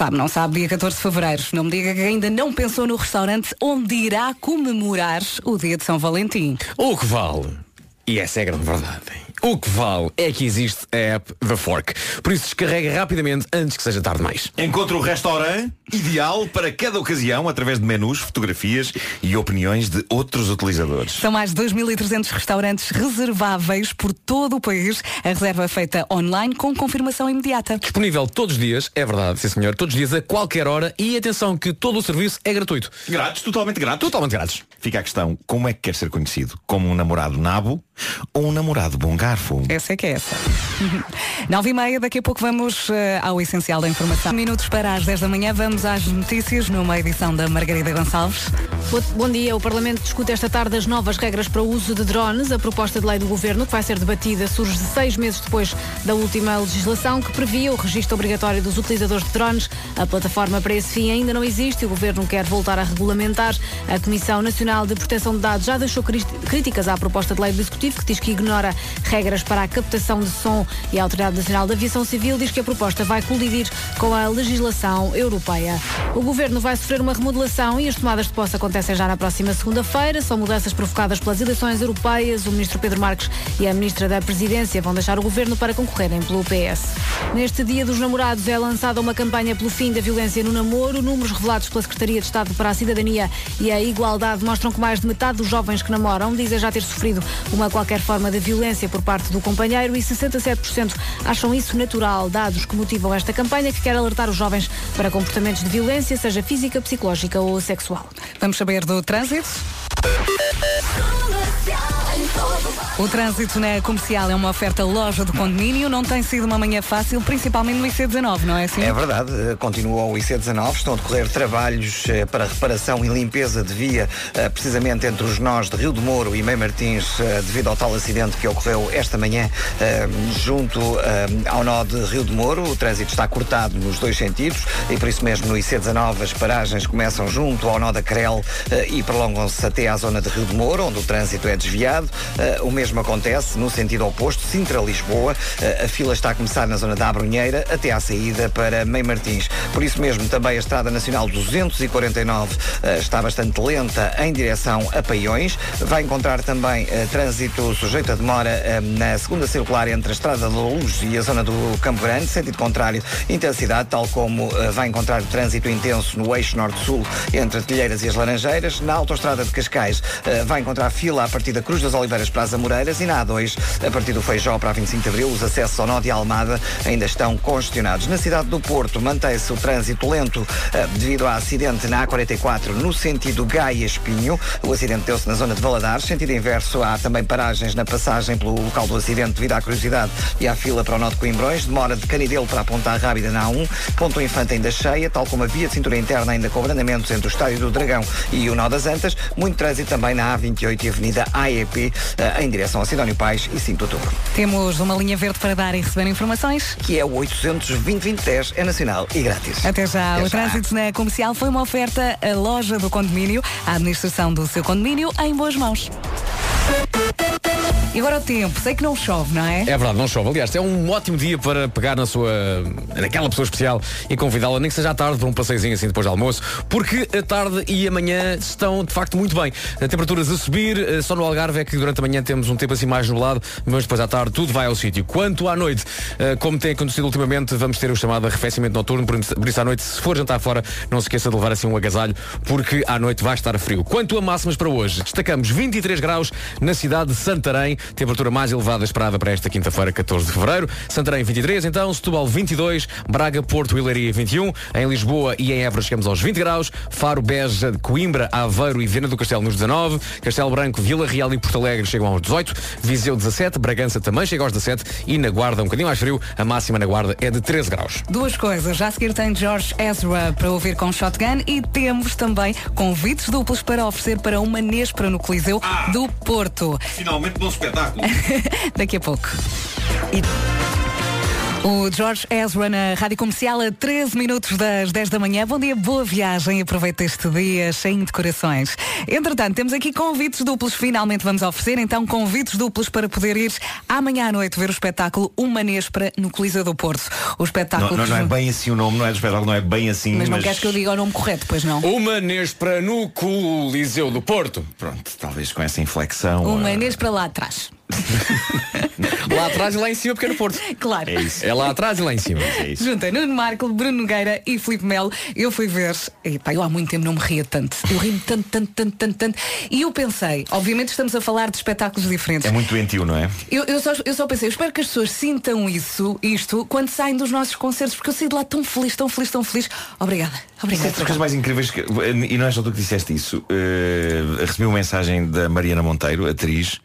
Sabe, não sabe, dia 14 de Fevereiro. Não me diga que ainda não pensou no restaurante onde irá comemorar o dia de São Valentim. O que vale, e essa é a grande verdade, o que vale é que existe a app The Fork. Por isso descarrega rapidamente antes que seja tarde demais. Encontre o restaurante ideal para cada ocasião através de menus, fotografias e opiniões de outros utilizadores. São mais de 2.300 restaurantes reserváveis por todo o país. A reserva é feita online com confirmação imediata. Disponível todos os dias, é verdade, sim senhor, todos os dias a qualquer hora e atenção que todo o serviço é gratuito. Grátis, totalmente grátis. Totalmente grátis. Fica a questão, como é que quer ser conhecido? Como um namorado nabo ou um namorado bom Essa é que é essa. 9 e meia, daqui a pouco vamos eh, ao essencial da informação. Minutos para as 10 da manhã, vamos às notícias numa edição da Margarida Gonçalves. Bo- Bom dia. O Parlamento discute esta tarde as novas regras para o uso de drones. A proposta de lei do Governo, que vai ser debatida, surge seis meses depois da última legislação que previa o registro obrigatório dos utilizadores de drones. A plataforma para esse fim ainda não existe e o Governo quer voltar a regulamentar. A Comissão Nacional de Proteção de Dados já deixou críticas à proposta de lei do Executivo, que diz que ignora regras para a captação de som e a Autoridade Nacional de Aviação Civil diz que a proposta vai colidir com a legislação europeia. O Governo vai sofrer uma remodelação e as tomadas de posse acontecem já na próxima segunda-feira. São mudanças provocadas pelas eleições europeias. O Ministro Pedro Marques e a Ministra da Presidência vão deixar o Governo para concorrerem pelo PS. Neste Dia dos Namorados é lançada uma campanha pelo fim da violência no namoro. Números revelados pela Secretaria de Estado para a Cidadania e a Igualdade mostram que mais de metade dos jovens que namoram dizem já ter sofrido uma qualquer forma de violência por parte do companheiro e 67% acham isso natural. Dados que motivam esta campanha que quer alertar os jovens para comportamentos de violência, seja física, psicológica ou sexual. Vamos saber do trânsito? O trânsito na comercial é uma oferta loja do condomínio. Não tem sido uma manhã fácil, principalmente no IC19, não é assim? É verdade, eh, continua o IC19, estão a decorrer trabalhos eh, para reparação e limpeza de via, eh, precisamente entre os nós de Rio de Moro e Meio Martins, devido ao tal acidente que ocorreu esta manhã junto ao nó de Rio de Moro. O trânsito está cortado nos dois sentidos e por isso mesmo no IC19 as paragens começam junto ao nó da Crel e prolongam-se até à zona de Rio de Moro, onde o trânsito é desviado. Eh, O mesmo acontece no sentido oposto, Sintra-Lisboa. Eh, A fila está a começar na zona da Abrunheira até à saída para Meio Martins. Por isso mesmo, também a Estrada Nacional 249 eh, está bastante lenta em direção a Paiões. Vai encontrar também trânsito sujeito a demora na segunda circular entre a Estrada da Luz e a zona do Campo Grande, sentido contrário, intensidade, tal como vai encontrar trânsito intenso no eixo norte-sul entre Telheiras e as Laranjeiras. Na autoestrada de Cascais vai encontrar fila a partir da Cruz das Oliveiras para as Amoreiras e na A2, a partir do Feijó para a 25 de Abril, os acessos ao nó de Almada ainda estão congestionados. Na cidade do Porto mantém-se o trânsito lento eh, devido a acidente na A44 no sentido Gaia-Espinho. O acidente deu-se na zona de Valadares. Sentido inverso, há também paragens na passagem pelo local do acidente devido à curiosidade e à fila para o nó de Coimbrões. Demora de Canidelo para a Ponta Rábida na A1. Ponto Infante ainda cheia, tal como a via de cintura interna ainda com abrandamentos entre o Estádio do Dragão e o nó das Antas. Muito trânsito também na A28 e Avenida AEP eh, em direção a Sidónio Pais e 5 de Outubro. Temos uma linha verde para dar e receber informações. Que é o 820-2010, é nacional e grátis. Até já. Até o já. trânsito na comercial foi uma oferta à loja do condomínio, à administração do seu condomínio em boas mãos. E agora o tempo, sei que não chove, não é? É verdade, não chove. Aliás, é um ótimo dia para pegar na sua. naquela pessoa especial e convidá-la, nem que seja à tarde, para um passeiozinho assim depois do almoço, porque a tarde e a manhã estão de facto muito bem. Temperaturas a subir, eh, só no Algarve é que durante a manhã temos um tempo assim mais nublado, mas depois à tarde tudo vai ao sítio. Quanto à noite, eh, como tem acontecido ultimamente, vamos ter o chamado arrefecimento noturno, por isso à noite, se for jantar fora, não se esqueça de levar assim um agasalho, porque à noite vai estar frio. Quanto a máximas para hoje, destacamos 23 graus na cidade de Santarém, temperatura mais elevada esperada para esta quinta-feira, 14 de fevereiro. Santarém 23, então, Setúbal 22, Braga, Porto e Leiria 21, em Lisboa e em Évora chegamos aos 20 graus, Faro, Beja, Coimbra, Aveiro e Viana do Castelo nos 19, Castelo Branco, Vila Real e Porto Alegre chegam aos 18, Viseu 17, Bragança também chega aos 17 e na Guarda um bocadinho mais frio, a máxima na Guarda é de 13 graus. Duas coisas. Já a seguir tem George Ezra para ouvir com Shotgun e temos também convites duplos para oferecer para uma Nespra no Coliseu do Porto. Finalmente bom espetáculo. Daqui a pouco. O George Ezra na Rádio Comercial a 13 minutos das 10 da manhã. Bom dia, boa viagem. Aproveita este dia cheio de corações. Entretanto, temos aqui convites duplos. Finalmente vamos oferecer então convites duplos para poder ir amanhã à noite ver o espetáculo Uma Nespra no Coliseu do Porto. O espetáculo. Não, não, não é bem assim o nome, não é do espetáculo, não é bem assim. Mas não queres que eu diga o nome correto, pois não? Uma Nespra no Coliseu do Porto. Pronto, talvez com essa inflexão. Uma eh, Nespra lá atrás. Lá atrás e lá em cima, pequeno Porto. Claro. É isso. É lá atrás e lá em cima. É isso. Junta Nuno Marco, Bruno Nogueira e Filipe Melo. Eu fui ver. E, pá, eu há muito tempo não me ria tanto. Eu ri-me tanto, tanto, tanto, tanto, tanto. E eu pensei, obviamente estamos a falar de espetáculos diferentes. É muito doentio, não é? Eu, eu só, eu só pensei, eu espero que as pessoas sintam isso, isto, quando saem dos nossos concertos, porque eu saí de lá tão feliz, tão feliz, tão feliz. Obrigada. Obrigada. É das coisas mais incríveis que, e não é só tu que disseste isso. eh, recebi uma mensagem da Mariana Monteiro, atriz,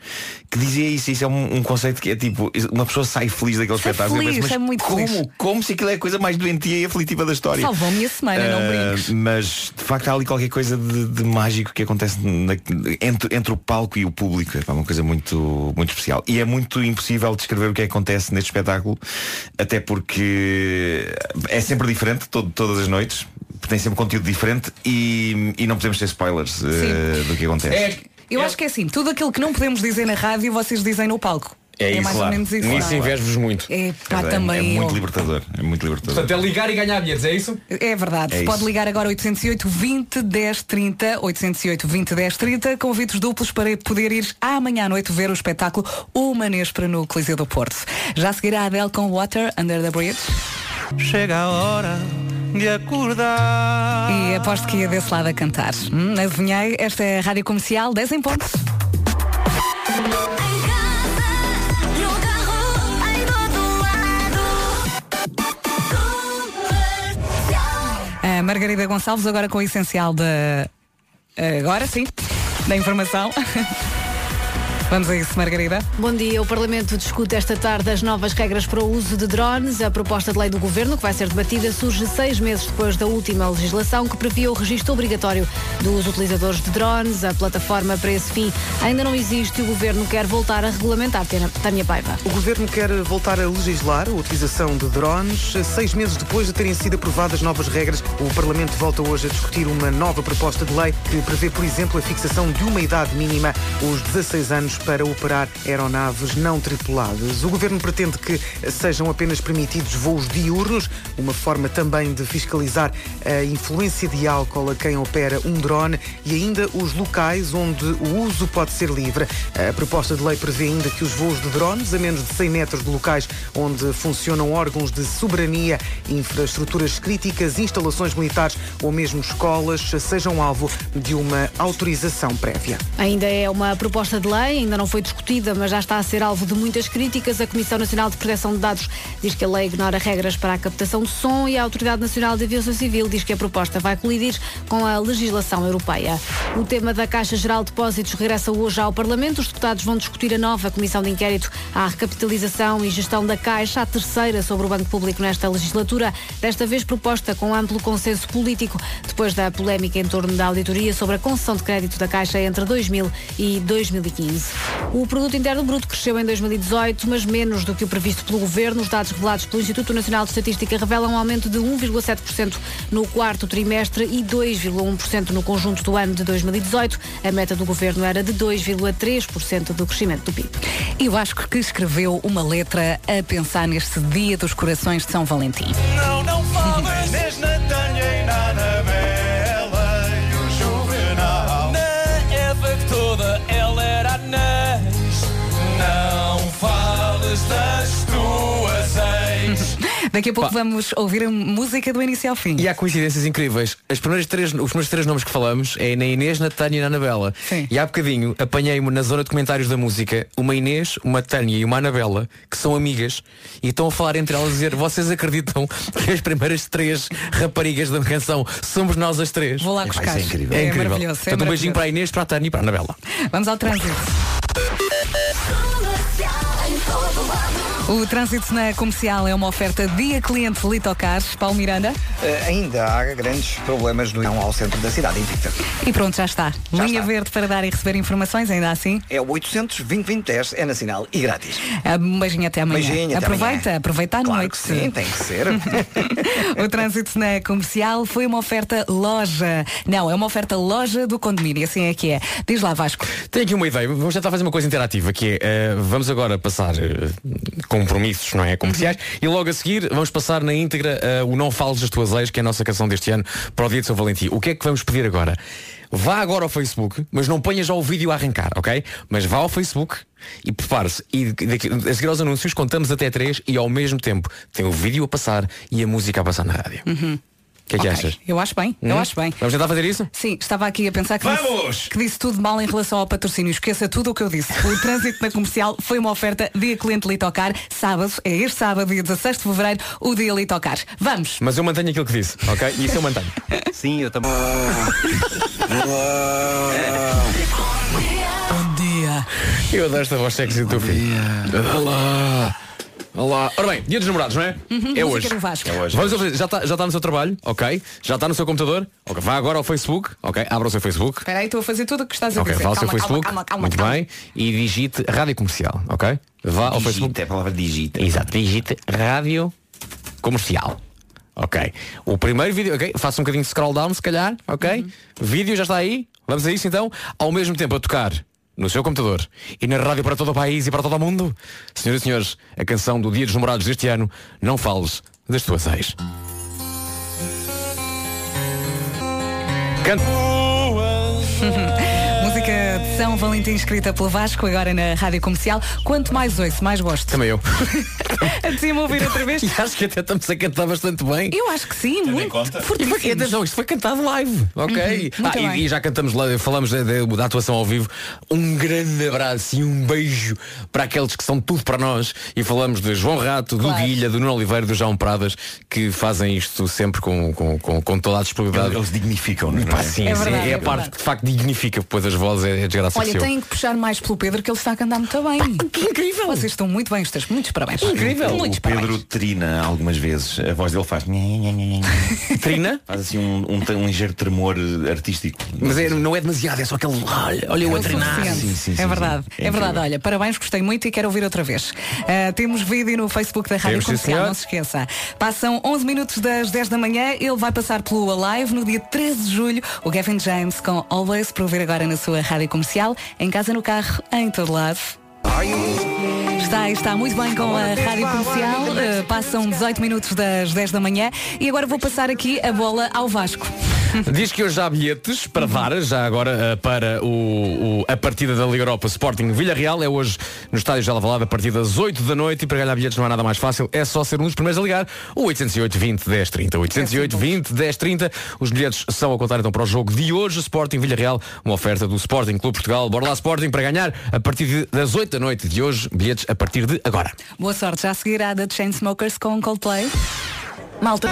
que dizia isso. Isso é um, um conceito que é tipo, uma pessoa sai feliz daquele Sai espetáculo. e feliz, penso, sai mas muito como? feliz." Como se aquilo é a coisa mais doentia e aflitiva da história. Salvou a minha semana, não Eh, brinques. Mas de facto há ali qualquer coisa de, de mágico que acontece na- entre, entre o palco e o público. É uma coisa muito, muito especial. E é muito impossível descrever o que acontece neste espetáculo, até porque é sempre diferente todo- todas as noites. Tem sempre conteúdo diferente e, e não podemos ter spoilers eh, do que acontece. Eu acho que é assim, tudo aquilo que não podemos dizer na rádio, vocês dizem no palco. É isso, mais claro. ou menos isso. Nisso é? invejo-vos muito. É, pá, É, também. é muito eu. libertador. É muito libertador. Portanto, é ligar e ganhar bilhetes, é isso? É verdade. É Se pode isso. ligar agora 808 20 10 30, 808 20 10 30, convites duplos para poder ir amanhã à noite ver o espetáculo Uma Nespra no Coliseu do Porto. Já seguirá a Adele com Water Under the Bridge. Chega a hora de acordar. E aposto que ia desse lado a cantar. Hum, adivinhei, esta é a Rádio Comercial, 10 em ponto. A Margarida Gonçalves agora com o essencial da. Agora sim, da informação. Vamos a isso, Margarida. Bom dia. O Parlamento discute esta tarde as novas regras para o uso de drones. A proposta de lei do Governo, que vai ser debatida, surge seis meses depois da última legislação que previa o registro obrigatório dos utilizadores de drones. A plataforma para esse fim ainda não existe e o Governo quer voltar a regulamentar. Tânia- Tânia Paiva. O Governo quer voltar a legislar a utilização de drones. Seis meses depois de terem sido aprovadas novas regras, o Parlamento volta hoje a discutir uma nova proposta de lei que prevê, por exemplo, a fixação de uma idade mínima, os 16 anos, para operar aeronaves não tripuladas. O Governo pretende que sejam apenas permitidos voos diurnos, uma forma também de fiscalizar a influência de álcool a quem opera um drone e ainda os locais onde o uso pode ser livre. A proposta de lei prevê ainda que os voos de drones a menos de 100 metros de locais onde funcionam órgãos de soberania, infraestruturas críticas, instalações militares ou mesmo escolas sejam alvo de uma autorização prévia. Ainda é uma proposta de lei, ainda não foi discutida, mas já está a ser alvo de muitas críticas. A Comissão Nacional de Proteção de Dados diz que a lei ignora regras para a captação de som e a Autoridade Nacional de Aviação Civil diz que a proposta vai colidir com a legislação europeia. O tema da Caixa Geral de Depósitos regressa hoje ao Parlamento. Os deputados vão discutir a nova Comissão de Inquérito à recapitalização e gestão da Caixa, a terceira sobre o Banco Público nesta legislatura, desta vez proposta com amplo consenso político, depois da polémica em torno da auditoria sobre a concessão de crédito da Caixa entre 2000 e 2015. O produto interno bruto cresceu em 2018, mas menos do que o previsto pelo governo. Os dados revelados pelo Instituto Nacional de Estatística revelam um aumento de 1,7% no quarto trimestre e 2,1% no conjunto do ano de 2018. A meta do governo era de 2,3% do crescimento do PIB. E o Vasco que escreveu uma letra a pensar neste dia dos corações de São Valentim. Não, não falas Daqui a pouco vamos ouvir a música do início ao fim. E há coincidências incríveis. As primeiras três, os primeiros três nomes que falamos é na Inês, na Tânia e na Anabela. E há bocadinho apanhei-me na zona de comentários da música uma Inês, uma Tânia e uma Anabela, que são amigas, e estão a falar entre elas a dizer, vocês acreditam que as primeiras três raparigas da canção somos nós as três? Vou lá buscar. É incrível. É É incrível. maravilhoso, é Portanto, um beijinho para a Inês, para a Tânia e para a Anabela. Vamos ao trânsito. O trânsito na comercial é uma oferta dia cliente Litocars. Paulo Miranda. Eh, ainda há grandes problemas no ao centro da cidade invicta. E pronto, já está. Linha verde para dar e receber informações, ainda assim. É o 800 2010 é nacional e grátis. Ah, Um beijinho até amanhã. Beijinho, até aproveita, amanhã. aproveita à Claro noite. que sim, tem que ser. o trânsito na comercial foi uma oferta loja. Não, é uma oferta loja do condomínio, assim é que é. Diz lá, Vasco. Tenho aqui uma ideia, vamos tentar fazer uma coisa interativa, que é, eh, vamos agora passar eh, compromissos, não é, comerciais, e logo a seguir vamos passar na íntegra eh, o Não Fales das Tuas Ex, que é a nossa canção deste ano, para o dia de São Valentim. O que é que vamos pedir agora? Vá agora ao Facebook, mas não ponha já o vídeo a arrancar, ok? Mas vá ao Facebook e prepare-se. E daqui- a seguir aos anúncios contamos até três e ao mesmo tempo tem o vídeo a passar e a música a passar na rádio. Uhum. O que é que Ok, achas? Eu acho bem, eu Hum? acho bem. Vamos tentar fazer isso? Sim, estava aqui a pensar que Vamos! disse, que disse tudo mal em relação ao patrocínio. Esqueça tudo o que eu disse. O trânsito na comercial foi uma oferta dia cliente Litocar. Sábado, é este sábado, dia 16 de fevereiro, o dia Litocar. Vamos! Mas eu mantenho aquilo que disse, ok? E isso eu mantenho. Sim, eu também. Bom dia! Eu adoro esta voz sexy do teu filho. Olá! Olá! Ora bem, dia dos namorados, não é? Uhum, é hoje. É hoje. Vamos fazer- já está já está no seu trabalho, ok? Já está no seu computador? Ok, vá agora ao Facebook, ok? Abra o seu Facebook. Espera aí, estou a fazer tudo o que estás a Ok, dizer. vá ao seu Calma, Facebook. calma, calma, Muito calma. bem. E digite Rádio Comercial, ok? Vá ao Facebook. É a palavra digita. Exato, digite Rádio Comercial. Ok. O primeiro vídeo, ok? Faça um bocadinho de scroll down, se calhar, ok? Uhum. Vídeo já está aí. Vamos a isso então. Ao mesmo tempo a tocar no seu computador e na rádio para todo o país e para todo o mundo. Senhoras e senhores, a canção do Dia dos Namorados deste ano, Não Fales das Tuas Ex. Canta. São Valentim escrita pelo Vasco, agora na Rádio Comercial. Quanto mais ouço, mais gosto. Também eu. Apetecia-me ouvir outra vez. E acho que até estamos a cantar bastante bem. Eu acho que sim, muito. E atenção, isto foi cantado live, ok? Uhum, Ah, e- e, já cantamos lá, falamos da, da- da atuação ao vivo. Um grande abraço e um beijo para aqueles que são tudo para nós. E falamos de João Rato, do Claro. Guilha, do Nuno Oliveira, do João Pradas, que fazem isto sempre com, com, com, com toda a disponibilidade. Eles dignificam-nos, Pá, não é? sim, É sim, verdade, é é a parte que de facto dignifica depois as vozes, é, é desgraça Olha, têm que puxar mais pelo Pedro, que ele está a cantar muito bem. que incrível! Vocês estão muito bem, estás muitos parabéns. Muitos O Pedro trina algumas vezes. A voz dele faz. Trina? Faz assim um, um, um ligeiro tremor artístico. Mas é- não é demasiado, é só aquele. Olha, olha eu É a o treinar. suficiente. é verdade, é, verdade. Olha, parabéns, gostei muito e quero ouvir outra vez. Ah, temos vídeo no Facebook da Rádio Temos, sim, Comercial, senhor. não se esqueça. Passam 11 minutos das 10 da manhã, ele vai passar pelo Alive no dia 13 de julho, o Gavin James com Always, para ouvir agora na sua Rádio Comercial, em casa, no carro, em todo lado. Está, está muito bem com a Rádio Comercial. Uh, passam 18 minutos das 10 da manhã e agora vou passar aqui a bola ao Vasco. Diz que hoje há bilhetes para dar, já agora uh, para o, o- a partida da Liga Europa Sporting Villarreal. É hoje no estádio de Alvalade a partir das 8 da noite e para ganhar bilhetes não há nada mais fácil, é só ser um dos primeiros a ligar. O 808 20 10 30. 808 20 10 30. Os bilhetes são a contar então para o jogo de hoje, Sporting Villarreal, uma oferta do Sporting Clube Portugal. Bora lá Sporting para ganhar a partir das 8 da noite de hoje, bilhetes a partir de agora. Boa sorte, já seguirá da Chainsmokers com Coldplay. Malta.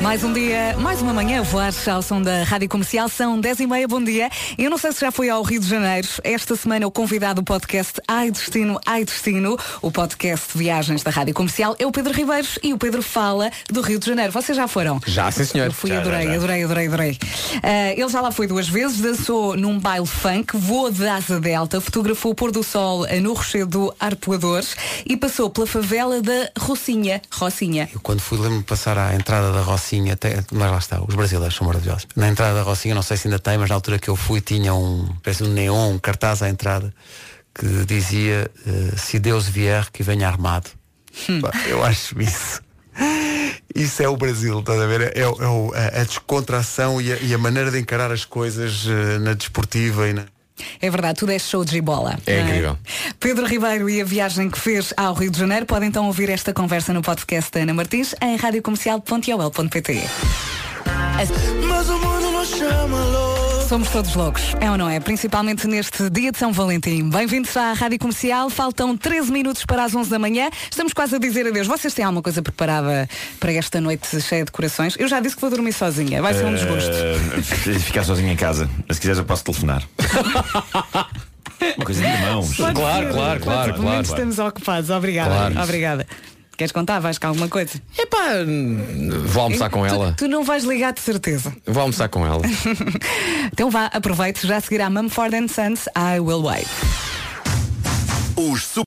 Mais um dia, mais uma manhã voar ao som da Rádio Comercial, são 10 e meia, bom dia. Eu não sei se já foi ao Rio de Janeiro, esta semana o convidado do podcast Ai Destino, Ai Destino, o podcast de viagens da Rádio Comercial, é o Pedro Ribeiros e o Pedro fala do Rio de Janeiro. Vocês já foram? Já, sim senhor. Eu fui, Já, já, adorei, já. adorei, adorei, adorei. Ah, ele já lá foi duas vezes, dançou num baile funk, voou de asa delta, fotografou o pôr do sol ah, no rochedo do Arpoador e passou pela favela da Rocinha. Rocinha. Eu quando fui lembro-me passar à entrada da Rocinha, até, mas lá está, os brasileiros são maravilhosos. Na entrada da Rocinha, não sei se ainda tem, mas na altura que eu fui tinha um, parece um neon, um cartaz à entrada que dizia eh, se Deus vier que venha armado. Pá, Eu acho isso. Isso é o Brasil, estás a ver? É, é o- a, a descontração e a, e a maneira de encarar as coisas eh, na desportiva e na. É verdade, tudo é show de bola. É não incrível. Pedro Ribeiro e a viagem que fez ao Rio de Janeiro podem então ouvir esta conversa no podcast da Ana Martins em radiocomercial.ol.pt. Mas o mundo não chama louco. Somos todos loucos, é ou não é? Principalmente neste dia de São Valentim. Bem-vindos à Rádio Comercial. Faltam 13 minutos para as 11 da manhã. Estamos quase a dizer adeus. Vocês têm alguma coisa preparada para esta noite cheia de corações? Eu já disse que vou dormir sozinha. Vai ser um desgosto. Eh, ficar sozinho em casa. Mas se quiseres eu posso telefonar. Uma coisa de irmãos. Claro, claro, claro, menos claro. estamos ocupados. Obrigada. Claro. Obrigada. Queres contar? Vais cá alguma coisa? Epá, vou almoçar com ela. Tu, tu não vais ligar de certeza. Vou almoçar com ela. Então vá, aproveite, já seguirá Mumford Sons, I Will Wait. Os